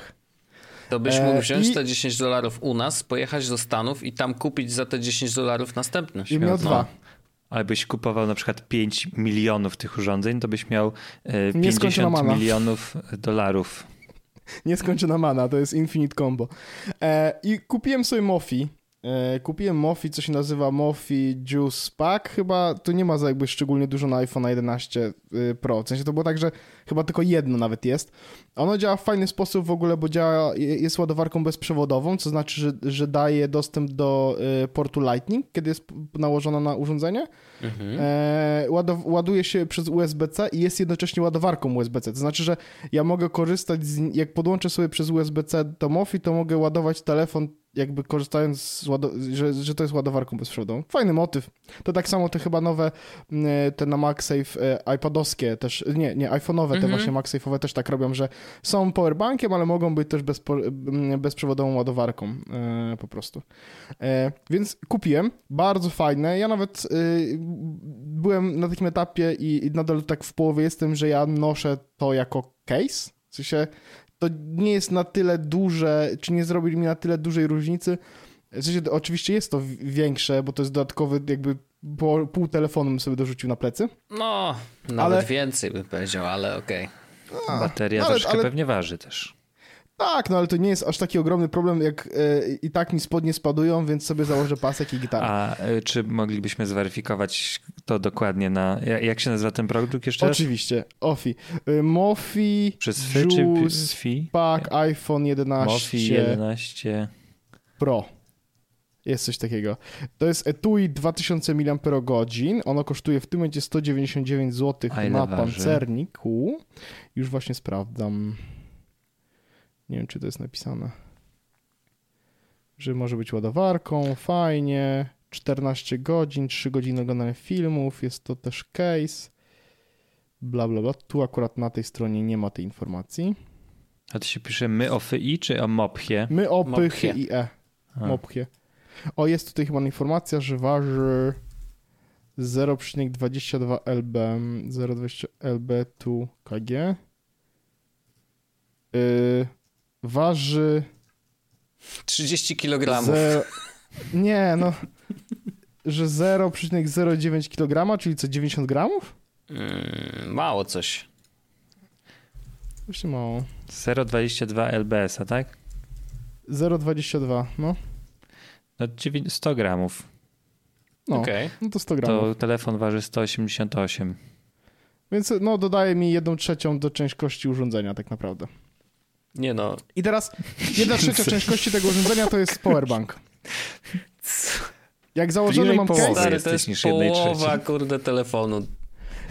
To byś E, mógł wziąć i- te 10 dolarów u nas, pojechać do Stanów i tam kupić za te 10 dolarów następne. I miał No. dwa. Ale byś kupował na przykład 5 milionów tych urządzeń, to byś miał e, Nieskończona 50 mana. milionów dolarów. Nieskończona mana, to jest Infinite Combo. E, I kupiłem sobie Mofi. E, kupiłem Mofi, co się nazywa Mofi Juice Pack. Chyba to nie ma za jakby szczególnie dużo na iPhone 11 y, Pro. W sensie to było tak, że chyba tylko jedno nawet jest. Ono działa w fajny sposób w ogóle, bo działa, jest ładowarką bezprzewodową, co znaczy, że, że daje dostęp do y, portu Lightning, kiedy jest nałożona na urządzenie. Mhm. E, ładuje się przez USB-C i jest jednocześnie ładowarką USB-C. To znaczy, że ja mogę korzystać, z, jak podłączę sobie przez USB-C do Mofi, to mogę ładować telefon jakby korzystając z że, że to jest ładowarką bezprzewodową. Fajny motyw. To tak samo te chyba nowe, m, te na MagSafe e, iPadowskie też, nie, nie, iPhone'owe, te Mhm. właśnie MagSafe'owe też tak robią, że są powerbankiem, ale mogą być też bezpo, bezprzewodową ładowarką e, po prostu. E, więc kupiłem, bardzo fajne. Ja nawet y, byłem na takim etapie i, i nadal tak w połowie jestem, że ja noszę to jako case. W sensie to nie jest na tyle duże, czy nie zrobili mi na tyle dużej różnicy. W sensie, oczywiście jest to większe, bo to jest dodatkowy jakby pół telefonu bym sobie dorzucił na plecy. No, nawet Ale- więcej bym powiedział, ale okej. Bateria ale- troszkę ale- pewnie waży też. Tak, no ale to nie jest aż taki ogromny problem, jak e, i tak mi spodnie spadują, więc sobie założę pasek i gitarę. A e, czy moglibyśmy zweryfikować to dokładnie na... ja- Jak się nazywa ten produkt jeszcze raz? Oczywiście, Ofi. Y, Mofi, Przez Fy czy Fi? Pack, iPhone 11 Mofi 11. Pro. Jest coś takiego. To jest etui 2000 mAh. Ono kosztuje w tym momencie 199 zł na waży? pancerniku. Już właśnie sprawdzam. Nie wiem, czy to jest napisane. Że może być ładowarką, fajnie. 14 godzin, 3 godziny oglądania filmów, jest to też case. Bla, bla, bla. Tu akurat na tej stronie nie ma tej informacji. A to się pisze my o FI czy o MOPchie? My o pychy i e. Mopchie. O, jest tutaj chyba informacja, że waży 0,22 lb, 0,20 lb tu kg. Yy, waży 30 kg. ze... Nie, no, że 0,09 kg, czyli co, 90 gramów? Mm, mało coś. Właśnie mało. 0,22 lbs, tak? 0,22, no. No 9 100 gramów. No, Okej. no to 100 gramów. To telefon waży 188. Więc no, dodaje mi jedną trzecią do ciężkości urządzenia tak naprawdę. Nie no, I teraz jedna trzecia ciężkości tego urządzenia to jest powerbank. Jak założony mam case, stary, to jest połowa, kurde, telefonu.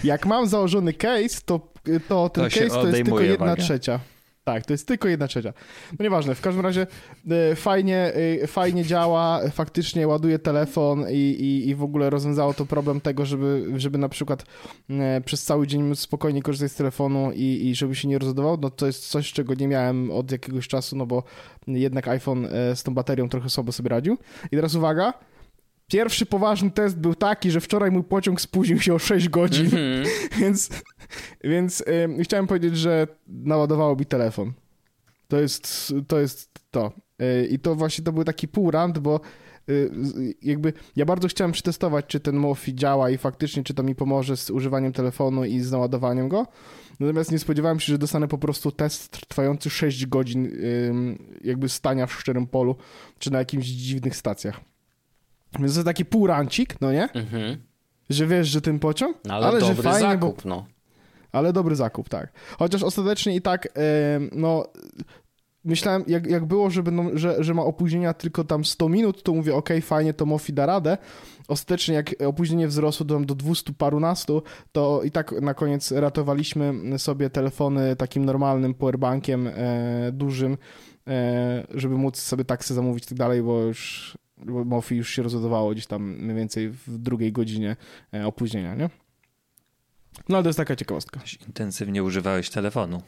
jak mam założony case, to, to ten To case to jest tylko jedna trzecia. Tak, to jest tylko jedna trzecia. No nieważne, w każdym razie e, fajnie, e, fajnie działa, faktycznie ładuje telefon i, i, i w ogóle rozwiązało to problem tego, żeby, żeby na przykład e, przez cały dzień móc spokojnie korzystać z telefonu i, i żeby się nie rozładował. No to jest coś, czego nie miałem od jakiegoś czasu, no bo jednak iPhone z tą baterią trochę słabo sobie radził. I teraz uwaga, Pierwszy poważny test był taki, że wczoraj mój pociąg spóźnił się o 6 godzin, Mhm. więc, więc ym, chciałem powiedzieć, że naładowało mi telefon. To jest to. Jest to. Yy, I to właśnie to był taki pół rant, bo y, jakby ja bardzo chciałem przetestować, czy ten Mofi działa i faktycznie, czy to mi pomoże z używaniem telefonu i z naładowaniem go. Natomiast nie spodziewałem się, że dostanę po prostu test trwający 6 godzin jakby stania w szczerym polu, czy na jakimś dziwnych stacjach. Więc to jest taki półrancik, no nie? Mhm. Że wiesz, że ten pociąg, no, ale, ale dobry że fajnie, zakup, bo... no. Ale dobry zakup, tak. Chociaż ostatecznie i tak, no myślałem, jak, jak było, że, będą, że, że ma opóźnienia tylko tam 100 minut, to mówię, ok, fajnie, to Mofi da radę. Ostatecznie, jak opóźnienie wzrosło do, do 200 parunastu, to i tak na koniec ratowaliśmy sobie telefony takim normalnym powerbankiem e, dużym, e, żeby móc sobie taksy zamówić i tak dalej, bo już Mofi już się rozładowało gdzieś tam mniej więcej w drugiej godzinie e, opóźnienia, nie? No ale to jest taka ciekawostka. Intensywnie używałeś telefonu.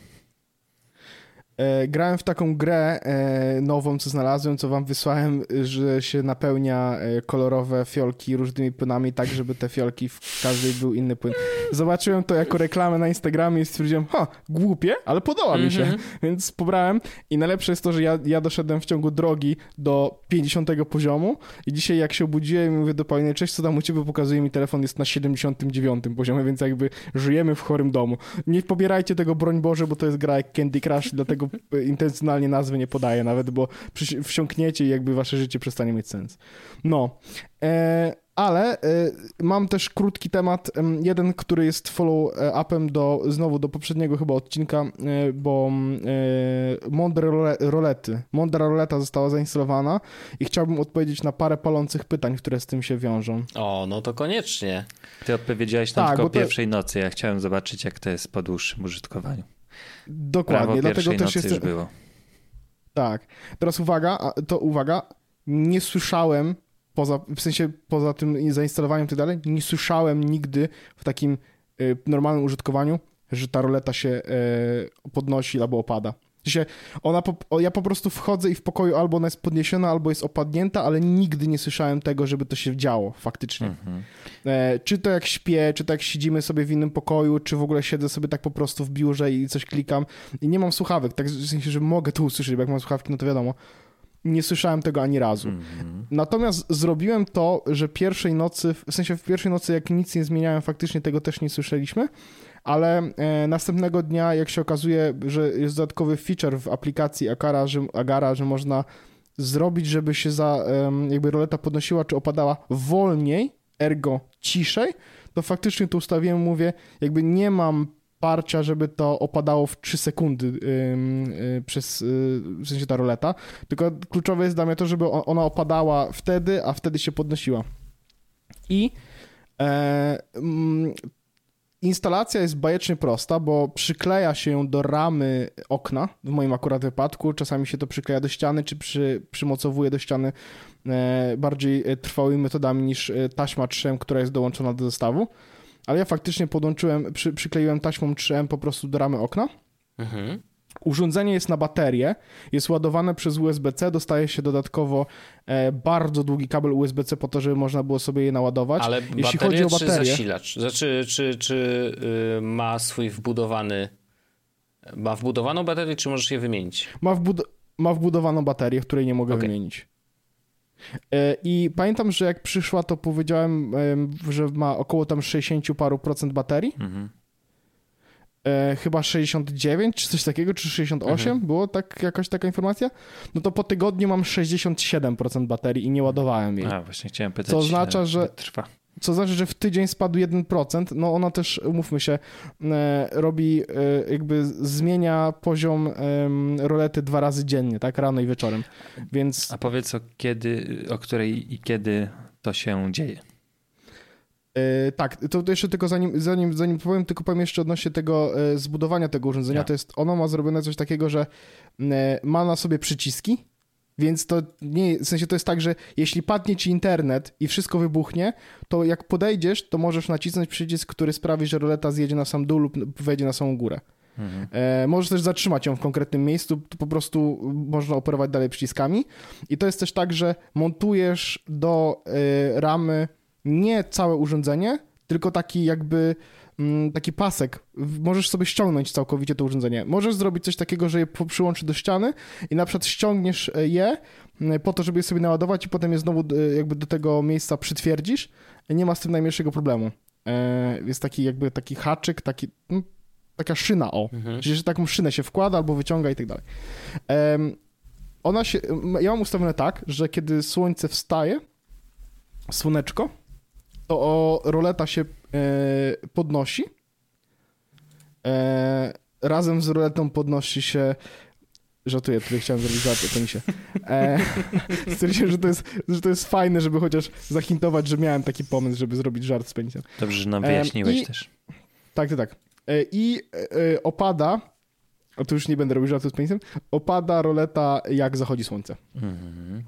E, grałem w taką grę e, nową, co znalazłem, co wam wysłałem, że się napełnia e, kolorowe fiolki różnymi płynami, tak żeby te fiolki w każdej był inny płyn. Zobaczyłem to jako reklamę na Instagramie i stwierdziłem, ha, głupie, ale podoba mi się, mm -hmm. więc pobrałem i najlepsze jest to, że ja, ja doszedłem w ciągu drogi do 50 poziomu i dzisiaj jak się obudziłem i mówię do Pauliny, cześć, co tam u ciebie, pokazuje mi telefon, jest na 79 poziomie, więc jakby żyjemy w chorym domu. Nie pobierajcie tego, broń Boże, bo to jest gra jak Candy Crush, dlatego tego intencjonalnie nazwy nie podaję nawet, bo wsiąkniecie i jakby wasze życie przestanie mieć sens. No. E, ale e, mam też krótki temat, jeden, który jest follow-upem do, znowu do poprzedniego chyba odcinka, e, bo e, Mondra Rolety, Mondra Roleta została zainstalowana i chciałbym odpowiedzieć na parę palących pytań, które z tym się wiążą. O, no to koniecznie. Ty odpowiedziałeś tam tak, tylko o pierwszej to... nocy, ja chciałem zobaczyć, jak to jest po dłuższym użytkowaniu. Dokładnie, Prawo dlatego też jest. było. Tak. Teraz uwaga, to uwaga, nie słyszałem poza, w sensie poza tym zainstalowaniem i tak dalej, nie słyszałem nigdy w takim y, normalnym użytkowaniu, że ta roleta się y, podnosi albo opada. Się, ona po, ja po prostu wchodzę i w pokoju albo ona jest podniesiona, albo jest opadnięta, ale nigdy nie słyszałem tego, żeby to się działo faktycznie. Mhm. E, czy to jak śpię, czy to jak siedzimy sobie w innym pokoju, czy w ogóle siedzę sobie tak po prostu w biurze i coś klikam i nie mam słuchawek, tak w sensie, że mogę to usłyszeć, bo jak mam słuchawki, no to wiadomo. Nie słyszałem tego ani razu. Mhm. Natomiast zrobiłem to, że pierwszej nocy, w sensie w pierwszej nocy jak nic nie zmieniałem, faktycznie tego też nie słyszeliśmy, ale e, następnego dnia, jak się okazuje, że jest dodatkowy feature w aplikacji Agara, że, Agara, że można zrobić, żeby się za, jakby roleta podnosiła czy opadała wolniej, ergo ciszej, to faktycznie to ustawiłem, mówię, jakby nie mam parcia, żeby to opadało w 3 sekundy yy, przez, yy, w sensie ta roleta, tylko kluczowe jest dla mnie to, żeby ona opadała wtedy, a wtedy się podnosiła. I Instalacja jest bajecznie prosta, bo przykleja się ją do ramy okna, w moim akurat wypadku. Czasami się to przykleja do ściany, czy przy, przymocowuje do ściany e, bardziej e, trwałymi metodami niż e, taśma 3M, która jest dołączona do zestawu. Ale ja faktycznie podłączyłem, przy, przykleiłem taśmą 3M po prostu do ramy okna. Mhm. Urządzenie jest na baterię, jest ładowane przez USB-C, dostaje się dodatkowo e, bardzo długi kabel USB-C po to, żeby można było sobie je naładować. Ale Jeśli chodzi o baterię, czy zasilacz? Znaczy, czy, czy y, ma swój wbudowany ma wbudowaną baterię, czy możesz je wymienić? Ma, wbud ma wbudowaną baterię, której nie mogę okay. wymienić. E, I pamiętam, że jak przyszła, to powiedziałem, że ma około tam 60 paru procent baterii. Mhm e, chyba 69 czy coś takiego, czy 68, mhm. było tak, jakaś taka informacja, no to po tygodniu mam 67% baterii i nie ładowałem jej. A, właśnie chciałem pytać, co oznacza, że trwa. Co znaczy, że w tydzień spadł 1%, no ona też, umówmy się, e, robi, e, jakby zmienia poziom e, rolety dwa razy dziennie, tak, rano i wieczorem, więc... A powiedz o kiedy, o której i kiedy to się dzieje. Yy, tak, to, jeszcze tylko zanim, zanim, zanim powiem, tylko powiem jeszcze odnośnie tego yy, zbudowania tego urządzenia, ja. to jest, ono ma zrobione coś takiego, że yy, ma na sobie przyciski, więc to nie, w sensie to jest tak, że jeśli padnie ci internet i wszystko wybuchnie, to jak podejdziesz, to możesz nacisnąć przycisk, który sprawi, że roleta zjedzie na sam dół lub wejdzie na samą górę. Mhm. E, możesz też zatrzymać ją w konkretnym miejscu, to po prostu można operować dalej przyciskami. I to jest też tak, że montujesz do e, ramy nie całe urządzenie, tylko taki jakby mm, taki pasek. Możesz sobie ściągnąć całkowicie to urządzenie. Możesz zrobić coś takiego, że je przyłączysz do ściany i na przykład ściągniesz e, je mm, po to, żeby je sobie naładować i potem je znowu e, jakby do tego miejsca przytwierdzisz. Nie ma z tym najmniejszego problemu. Jest taki jakby taki haczyk, taki, no, taka szyna, o. Mhm. Czyli, że taką szynę się wkłada albo wyciąga i tak dalej. Ona się, ja mam ustawione tak, że kiedy słońce wstaje, słoneczko, to roleta się e, podnosi. E, razem z roletą podnosi się Żartuję, tutaj chciałem zrobić żart o tenisie. E, stwierdziłem, że to, jest, że to jest fajne, żeby chociaż zahintować, że miałem taki pomysł, żeby zrobić żart z penisem. Dobrze, że nam wyjaśniłeś e, też. Tak, tak, tak. E, I e, opada, a tu już nie będę robił żartu z penisem, opada roleta jak zachodzi słońce. Mhm.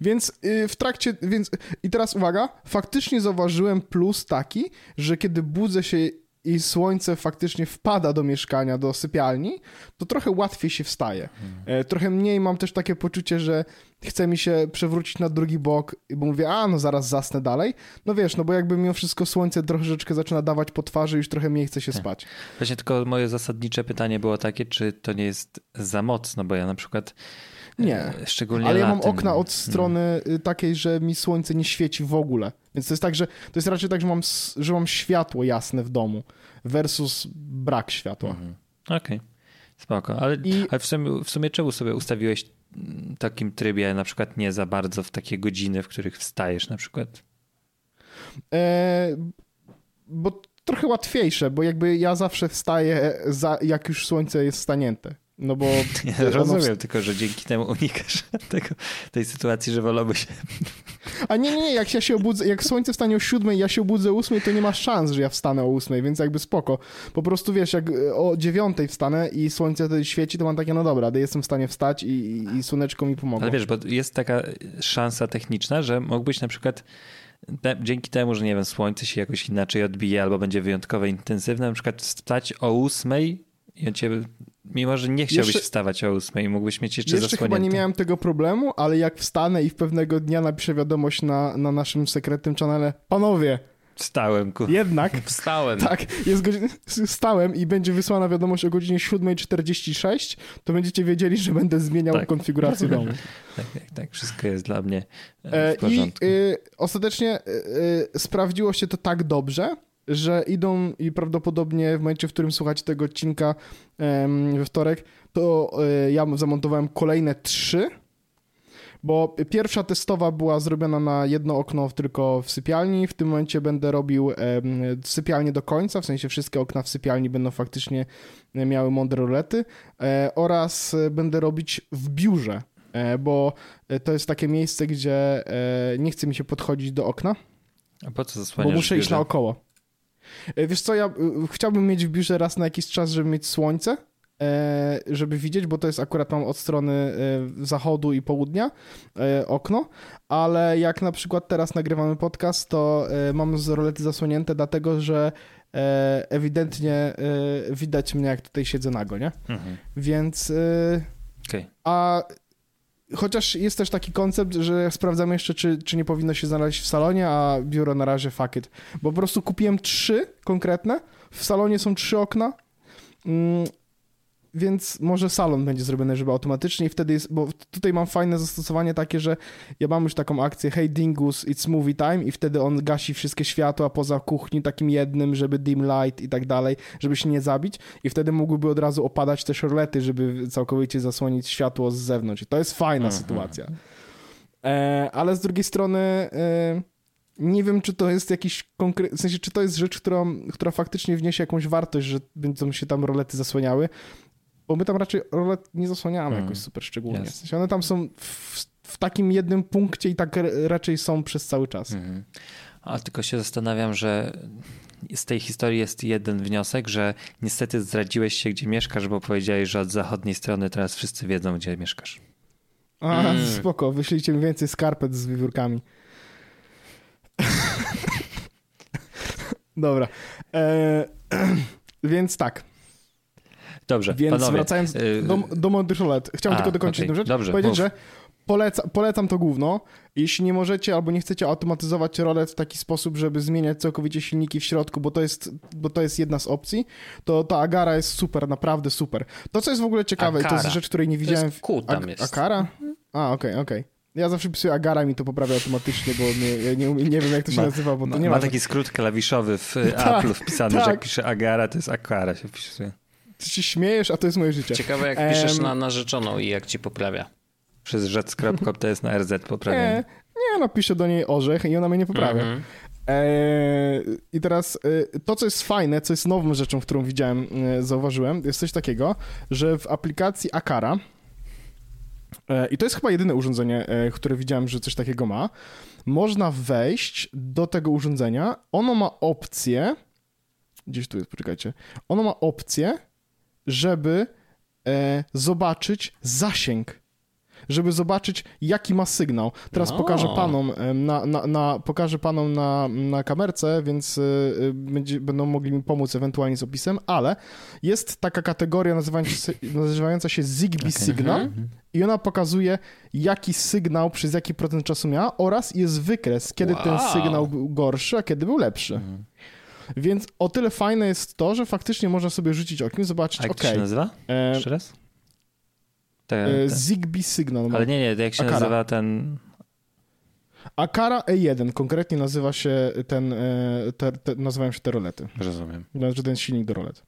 Więc y, w trakcie, więc i teraz uwaga, faktycznie zauważyłem plus taki, że kiedy budzę się i słońce faktycznie wpada do mieszkania, do sypialni, to trochę łatwiej się wstaje. Hmm. Trochę mniej mam też takie poczucie, że chce mi się przewrócić na drugi bok, bo mówię, a no zaraz zasnę dalej. No wiesz, no bo jakby mimo wszystko słońce troszeczkę zaczyna dawać po twarzy, już trochę mniej chce się tak. spać. Właśnie tylko moje zasadnicze pytanie było takie, czy to nie jest za mocno, bo ja na przykład nie. E, szczególnie Ale ja mam okna od strony hmm. takiej, że mi słońce nie świeci w ogóle. Więc to jest tak, że to jest raczej tak, że mam, że mam światło jasne w domu versus brak światła. Mhm. Okej. Okay. Spoko, ale, I... ale w, sumie, w sumie czemu sobie ustawiłeś takim trybie na przykład nie za bardzo w takie godziny, w których wstajesz na przykład? E, bo trochę łatwiejsze, bo jakby ja zawsze wstaję, za, jak już słońce jest stanięte. No bo... Ja rozumiem, w... tylko że dzięki temu unikasz tego, tej sytuacji, że wolałby się... A nie, nie, nie, jak ja się obudzę, jak słońce wstanie o siódmej, ja się obudzę o ósmej, to nie ma szans, że ja wstanę o ósmej, więc jakby spoko. Po prostu wiesz, jak o dziewiątej wstanę i słońce wtedy świeci, to mam takie, no dobra, jestem w stanie wstać i, i słoneczko mi pomoże. Ale wiesz, bo jest taka szansa techniczna, że mógłbyś na przykład dzięki temu, że nie wiem, słońce się jakoś inaczej odbije albo będzie wyjątkowo intensywne, na przykład wstać o ósmej i on cię, mimo że nie chciałbyś jeszcze, wstawać o ósmej, mógłbyś mieć jeszcze, jeszcze zasłonięte. chyba nie miałem tego problemu, ale jak wstanę i w pewnego dnia napiszę wiadomość na, na naszym sekretnym kanale, panowie, Wstałem, ku. Jednak. Wstałem. Tak, jest godzina, wstałem i będzie wysłana wiadomość o godzinie 7.46, to będziecie wiedzieli, że będę zmieniał tak. konfigurację domu. Tak, tak, tak, wszystko jest dla mnie e, w porządku. I y, ostatecznie y, y, sprawdziło się to tak dobrze, że idą i prawdopodobnie w momencie, w którym słuchacie tego odcinka we wtorek, to e, ja zamontowałem kolejne trzy, bo pierwsza testowa była zrobiona na jedno okno tylko w sypialni. W tym momencie będę robił sypialnię do końca, w sensie wszystkie okna w sypialni będą faktycznie miały mądre rolety e, oraz będę robić w biurze, e, bo to jest takie miejsce, gdzie nie chce mi się podchodzić do okna. A po co zasłaniasz Bo muszę iść naokoło. E, wiesz co, ja e, chciałbym mieć w biurze raz na jakiś czas, żeby mieć słońce, e, żeby widzieć, bo to jest akurat mam od strony zachodu i południa okno, ale jak na przykład teraz nagrywamy podcast, to mam z rolety zasłonięte, dlatego że ewidentnie widać mnie, jak tutaj siedzę nago, nie? Mhm. Więc... Okay. A Chociaż jest też taki koncept, że sprawdzamy jeszcze, czy, czy nie powinno się znaleźć w salonie, a biuro na razie fuck it. Bo po prostu kupiłem trzy konkretne. W salonie są trzy okna. Więc może salon będzie zrobiony, żeby automatycznie i wtedy jest, bo tutaj mam fajne zastosowanie takie, że ja mam już taką akcję hey Dingus, it's movie time i wtedy on gasi wszystkie światła poza kuchni takim jednym, żeby dim light i tak dalej, żeby się nie zabić i wtedy mógłby od razu opadać te szorlety, żeby całkowicie zasłonić światło z zewnątrz i to jest fajna mhm. sytuacja. E, ale z drugiej strony e, nie wiem, czy to jest jakiś konkretny, w sensie, czy to jest rzecz, która, która faktycznie wniesie jakąś wartość, że będą się tam rolety zasłaniały, bo my tam raczej rolet nie zasłaniamy mm. jakoś super szczególnie. Yes. W sensie one tam są w, w, takim jednym punkcie i tak raczej są przez cały czas. Mm. A tylko się zastanawiam, że z tej historii jest jeden wniosek, że niestety zdradziłeś się, gdzie mieszkasz, bo powiedziałeś, że od zachodniej strony teraz wszyscy wiedzą, gdzie mieszkasz. A, mm. spoko, wyślijcie mi więcej skarpet z wiewiórkami. Dobra. E, więc tak. Dobrze, Więc panowie. wracając y, do, do Monty Chciałem A, tylko dokończyć okay, jedną rzecz. Dobrze, powiedzieć, mów. że Poleca, polecam to główno. Jeśli nie możecie albo nie chcecie automatyzować rolet w taki sposób, żeby zmieniać całkowicie silniki w środku, bo to jest, bo to jest jedna z opcji, to ta Agara jest super, naprawdę super. To, co jest w ogóle ciekawe, i to jest Akara. rzecz, której nie To widziałem... jest Q tam jest. Akara? A, okej, okej. Ja zawsze pisuję Agara mi to poprawia automatycznie, bo nie, ja nie, nie wiem, jak to się Ma- nazywa, bo to Ma, nie ma ma... taki skrót klawiszowy w Tak, Apple'u wpisany, że tak. jak pisze Agara, to jest Akara się wpisuje. Ty się śmiejesz, a to jest moje życie. Ciekawe jak Em, piszesz na narzeczoną i jak ci poprawia. Przez rzec.com to jest na RZ Nie, poprawienie. nie, no piszę do niej orzech i ona mnie nie poprawia. Mhm. Eee, I teraz e, to, co jest fajne, co jest nową rzeczą, którą widziałem, e, zauważyłem, jest coś takiego, że w aplikacji Akara, i to jest chyba jedyne urządzenie, które widziałem, że coś takiego ma, można wejść do tego urządzenia. Ono ma opcję, gdzieś tu jest, poczekajcie, ono ma opcję, żeby e, zobaczyć zasięg żeby zobaczyć, jaki ma sygnał. Teraz O. pokażę panom em, na, na, na, pokażę panom na, na kamerce, więc y, będzie, będą mogli mi pomóc ewentualnie z opisem, ale jest taka kategoria nazywająca się, nazywająca się Zigbee Signal i ona pokazuje, jaki sygnał przez jaki procent czasu miała oraz jest wykres, kiedy ten Wow. sygnał był gorszy, a kiedy był lepszy. Więc o tyle fajne jest to, że faktycznie można sobie rzucić okiem, zobaczyć, A jak to okej, się nazywa? e, Jeszcze raz? Te, e, te. Zigbee Signal. Ale nie, nie, to jak się Akara. nazywa ten... Akara E1 konkretnie nazywa się ten, e, te, te, nazywają się te rolety. Rozumiem. Znaczy ten silnik do rolet.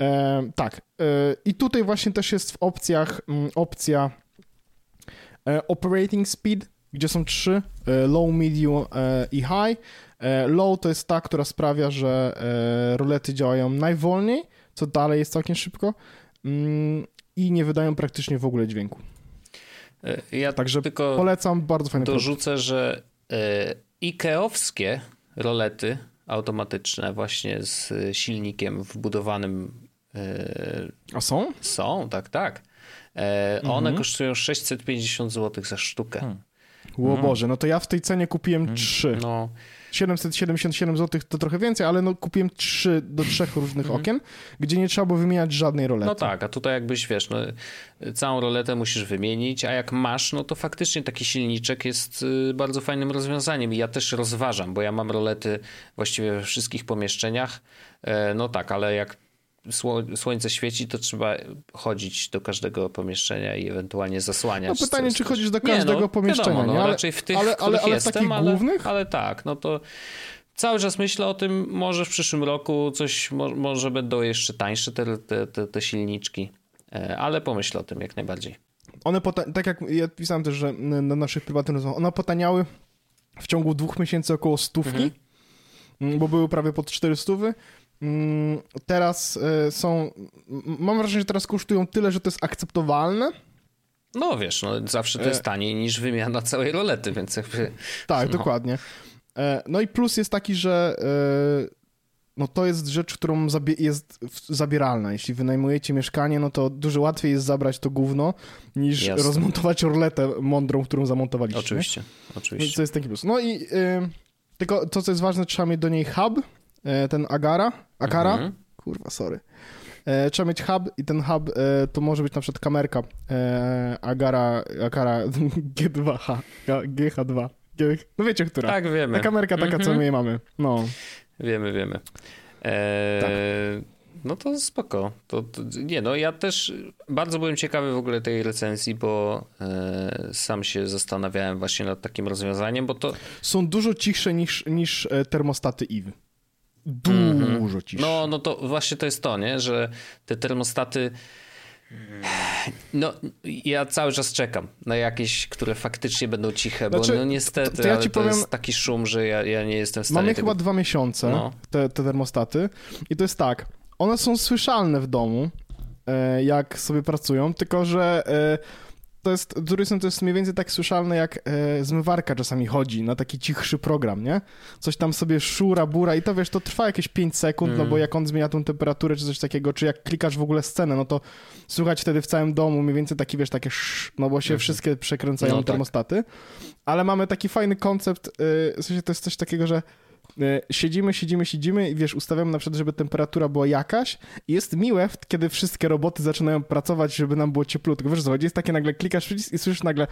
E, tak. E, I tutaj właśnie też jest w opcjach mm, opcja e, operating speed, gdzie są trzy, e, low, medium e, i high. E, low to jest ta, która sprawia, że e, rolety działają najwolniej, co dalej jest całkiem szybko mm, i nie wydają praktycznie w ogóle dźwięku. E, Ja Także tylko Polecam, bardzo fajny produkt. dorzucę, że e, Ikeowskie rolety automatyczne właśnie z silnikiem wbudowanym A są? są, tak, tak. E, Mhm. One kosztują 650 zł za sztukę. Hmm. O Boże, no to ja w tej cenie kupiłem trzy. No, 777 zł to trochę więcej, ale no kupiłem trzy do trzech różnych okien, gdzie nie trzeba było wymieniać żadnej rolety. no tak, a tutaj jakbyś, wiesz, no, całą roletę musisz wymienić, a jak masz, no to faktycznie taki silniczek jest y, bardzo fajnym rozwiązaniem i ja też rozważam, bo ja mam rolety właściwie we wszystkich pomieszczeniach, E, no tak, ale jak słońce świeci, to trzeba chodzić do każdego pomieszczenia i ewentualnie zasłaniać. No pytanie, coś- czy chodzisz do Nie, każdego no, pomieszczenia, wiadomo, nie? No, Ale- raczej w tych, ale- ale, ale- jestem, takich ale, głównych? ale tak, no to cały czas myślę o tym, może w przyszłym roku coś, mo, może będą jeszcze tańsze te, te, te, te silniczki, E, ale pomyślę o tym jak najbardziej. One, tak jak ja pisałem też, że na naszych prywatnych rozmowach, one potaniały w ciągu dwóch miesięcy około stówki, mm, bo były prawie pod 400. Mm, Teraz e, są, mam wrażenie, że teraz kosztują tyle, że to jest akceptowalne. No wiesz, no, zawsze to jest E. taniej niż wymiana całej rolety, więc jakby... Tak, No. dokładnie. E, No i plus jest taki, że no to jest rzecz, którą jest zabieralna. Jeśli wynajmujecie mieszkanie, no to dużo łatwiej jest zabrać to gówno, niż Jasne. rozmontować roletę mądrą, którą zamontowaliście. Oczywiście, Więc oczywiście. to jest taki plus. No i tylko to, co jest ważne, trzeba mieć do niej hub, ten Agara, Akara, Mhm. kurwa, sorry. E, trzeba mieć hub i ten hub e, to może być na przykład kamerka e, Agara, Akara G2H, GH2. G- No wiecie, która. Tak, wiemy. Ta kamerka taka, co Mhm. my mamy. No. Wiemy, wiemy. Eee, Tak. No to spoko. To, to, nie, no ja też bardzo byłem ciekawy w ogóle tej recenzji, bo e, sam się zastanawiałem właśnie nad takim rozwiązaniem, bo to Są dużo cichsze niż, niż e, termostaty Eve. Dużo cichsze. no, no to właśnie to jest to, nie? że te termostaty no ja cały czas czekam na jakieś, które faktycznie będą ciche, Znaczy, bo no niestety, to- to ja ale ci to powiem- jest taki szum, że ja, ja nie jestem w stanie Mamy tego... chyba dwa miesiące, No. te, te termostaty. I to jest tak, one są słyszalne w domu, e, jak sobie pracują, tylko że e, to jest, strony to jest mniej więcej tak słyszalne, jak e, zmywarka czasami chodzi na taki cichszy program, nie? Coś tam sobie szura, bura i to wiesz, to trwa jakieś 5 sekund, no bo jak on zmienia tą temperaturę czy coś takiego, czy jak klikasz w ogóle scenę, no to słychać wtedy w całym domu mniej więcej taki, wiesz, takie sz, no bo się wszystkie przekręcają No tak. termostaty. Ale mamy taki fajny koncept, y, w sensie to jest coś takiego, że siedzimy, siedzimy, siedzimy i wiesz, ustawiamy na przykład, żeby temperatura była jakaś i jest miłe, kiedy wszystkie roboty zaczynają pracować, żeby nam było cieplutko. Wiesz co, jest takie nagle klikasz przycisk i słyszysz nagle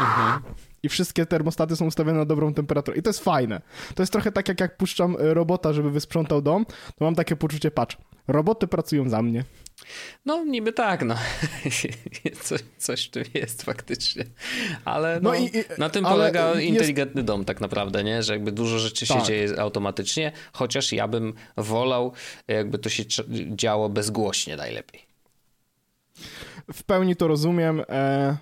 mhm. i wszystkie termostaty są ustawione na dobrą temperaturę. I to jest fajne. To jest trochę tak, jak jak puszczam robota, żeby wysprzątał dom, to mam takie poczucie, patrz, roboty pracują za mnie. No niby tak, no. coś, coś tu jest faktycznie. Ale no, no i, na tym polega inteligentny jest... dom tak naprawdę, nie? Że jakby dużo rzeczy tak. się dzieje automatycznie, chociaż ja bym wolał, jakby to się działo bezgłośnie najlepiej. W pełni to rozumiem. E...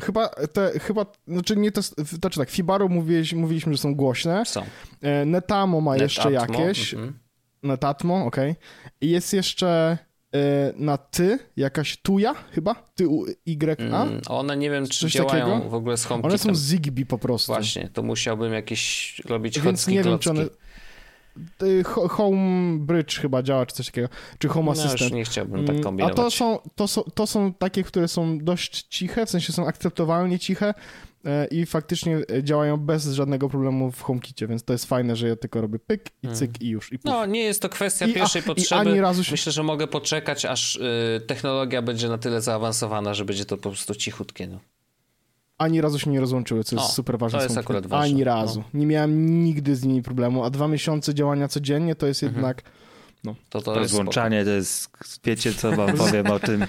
Chyba, te, chyba, znaczy nie to, znaczy tak, Fibaru mówiliśmy, mówiliśmy, że są głośne. Są. E, Netamo ma Netatmo, jeszcze jakieś. Mm -hmm. Netatmo, okej. Okay. I jest jeszcze E, na ty, jakaś tuja chyba? Ty Y A? Mm, one nie wiem, czy Coś działają takiego? w ogóle z HomeKitem. One są Zigbee po prostu. Właśnie, to musiałbym jakieś robić Więc nie wiem, czy one... Home Bridge chyba działa, czy coś takiego, czy Home no, Assistant. Nie chciałbym tak kombinować. A to są, to, są, to są takie, które są dość ciche, w sensie są akceptowalnie ciche, i faktycznie e, działają bez żadnego problemu w HomeKicie, więc to jest fajne, że ja tylko robię pyk i cyk hmm. i już. I no, nie jest to kwestia I, pierwszej a, potrzeby. Ani razu się... Myślę, że mogę poczekać, aż y, technologia będzie na tyle zaawansowana, że będzie to po prostu cichutkie. No. Ani razu się nie rozłączyły, co jest o, super ważne. To jest akurat ważne. Ani razu. No. Nie miałem nigdy z nimi problemu, a dwa miesiące działania codziennie to jest mhm. jednak no. To, to Rozłączanie to jest, wiecie co wam powiem o tym.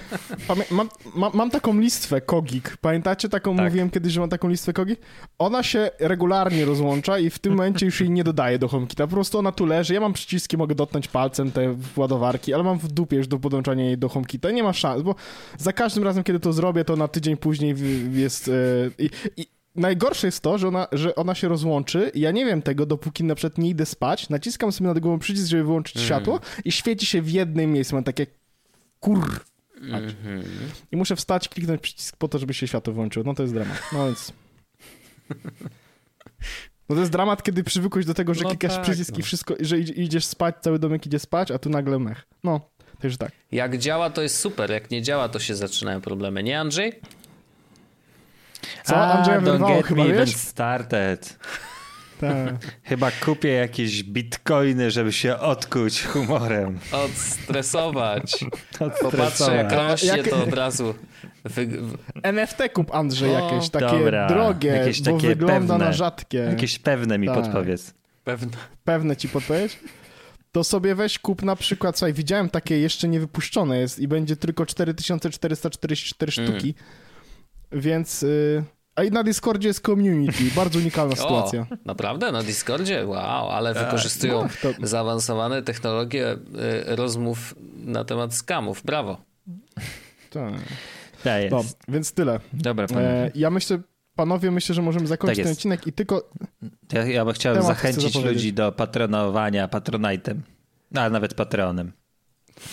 Mam, mam, mam, taką listwę Kogik. Pamiętacie taką, tak. mówiłem kiedyś, że mam taką listwę Kogik? Ona się regularnie rozłącza i w tym momencie już jej nie dodaję do HomeKita. Po prostu ona tu leży, ja mam przyciski, mogę dotknąć palcem te ładowarki, ale mam w dupie już do podłączania jej do HomeKita. Nie ma szans, bo za każdym razem, kiedy to zrobię, to na tydzień później jest... Yy, i, i najgorsze jest to, że ona, że ona się rozłączy ja nie wiem tego, dopóki na przykład nie idę spać, naciskam sobie nad głową przycisk, żeby wyłączyć mm. światło i świeci się w jednym miejscu. Mam takie kur... Mm -hmm. I muszę wstać, kliknąć przycisk po to, żeby się światło włączyło. No to jest dramat. No więc... No to jest dramat, kiedy przywykłeś do tego, że no klikasz tak, przycisk no. i wszystko, że idziesz spać, cały domek idzie spać, a tu nagle mech. No, także tak. Jak działa, to jest super. Jak nie działa, to się zaczynają problemy. Nie, Andrzej? Co? Andrzeja wyrwało get chyba, me wiesz? started. Tak. Chyba kupię jakieś bitcoiny, żeby się odkuć humorem. Odstresować. Popatrzę, jak rośnie jak... to od razu. Wy... NFT kup, Andrzej, jakieś takie Dobra. drogie, jakieś takie bo wygląda pewne. na rzadkie. Jakieś pewne mi tak. podpowiedz. Pewne. Pewne ci podpowiedź? To sobie weź kup na przykład, słuchaj, widziałem takie jeszcze niewypuszczone jest i będzie tylko 4444 mm. Więc... Y a i na Discordzie jest community, bardzo unikalna sytuacja. O, naprawdę? Na Discordzie? Wow, ale tak, wykorzystują no, to... zaawansowane technologie y, rozmów na temat skamów. Brawo. Tak. tak no, więc tyle. Dobra, e, ja myślę, panowie, myślę, że możemy zakończyć tak ten odcinek i tylko... Ja, ja bym chciał zachęcić ludzi do patronowania Patronite'em, a nawet Patreonem.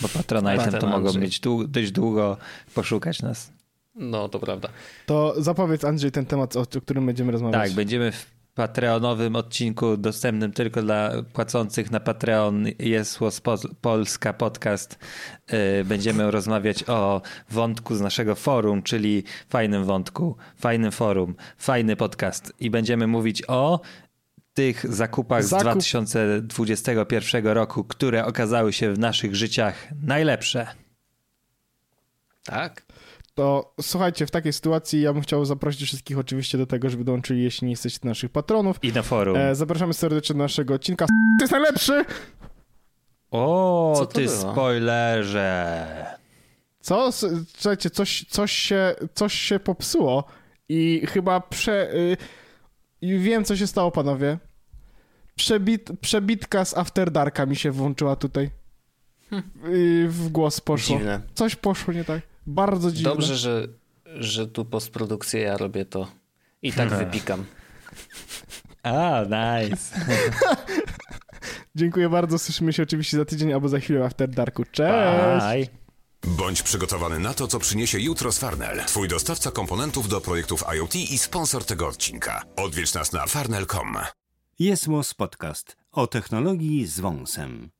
Bo Patronite'em to mogą mieć dłu dość długo poszukać nas. No, to prawda. To zapowiedz Andrzej ten temat, o, o którym będziemy rozmawiać. Tak, będziemy w Patreonowym odcinku dostępnym tylko dla płacących na Patreon jest Polska podcast. Y, będziemy rozmawiać o wątku z naszego forum, czyli fajnym wątku, fajnym forum, fajny podcast i będziemy mówić o tych zakupach Zakup... z 2021 roku, które okazały się w naszych życiach najlepsze. Tak to słuchajcie, w takiej sytuacji ja bym chciał zaprosić wszystkich oczywiście do tego, żeby dołączyli, jeśli nie jesteście naszych patronów. I na forum. E, zapraszamy serdecznie do naszego odcinka. To jest najlepszy! O, ty było? spoilerze. Co? Słuchajcie, coś, coś, się, coś się popsuło i chyba prze... Y, wiem, co się stało, panowie. Przebit, przebitka z After Darka mi się włączyła tutaj. Hm. Y, w głos poszło. Dziwne. Coś poszło nie tak. Bardzo dziwne. Dobrze, że, że tu postprodukcję ja robię to i tak wypikam. A, nice. Dziękuję bardzo. Słyszymy się oczywiście za tydzień albo za chwilę After Darku. Cześć! Bye. Bądź przygotowany na to, co przyniesie jutro z Farnell. Twój dostawca komponentów do projektów IoT i sponsor tego odcinka. Odwiedź nas na farnell.com. Jest Podcast o technologii z wąsem.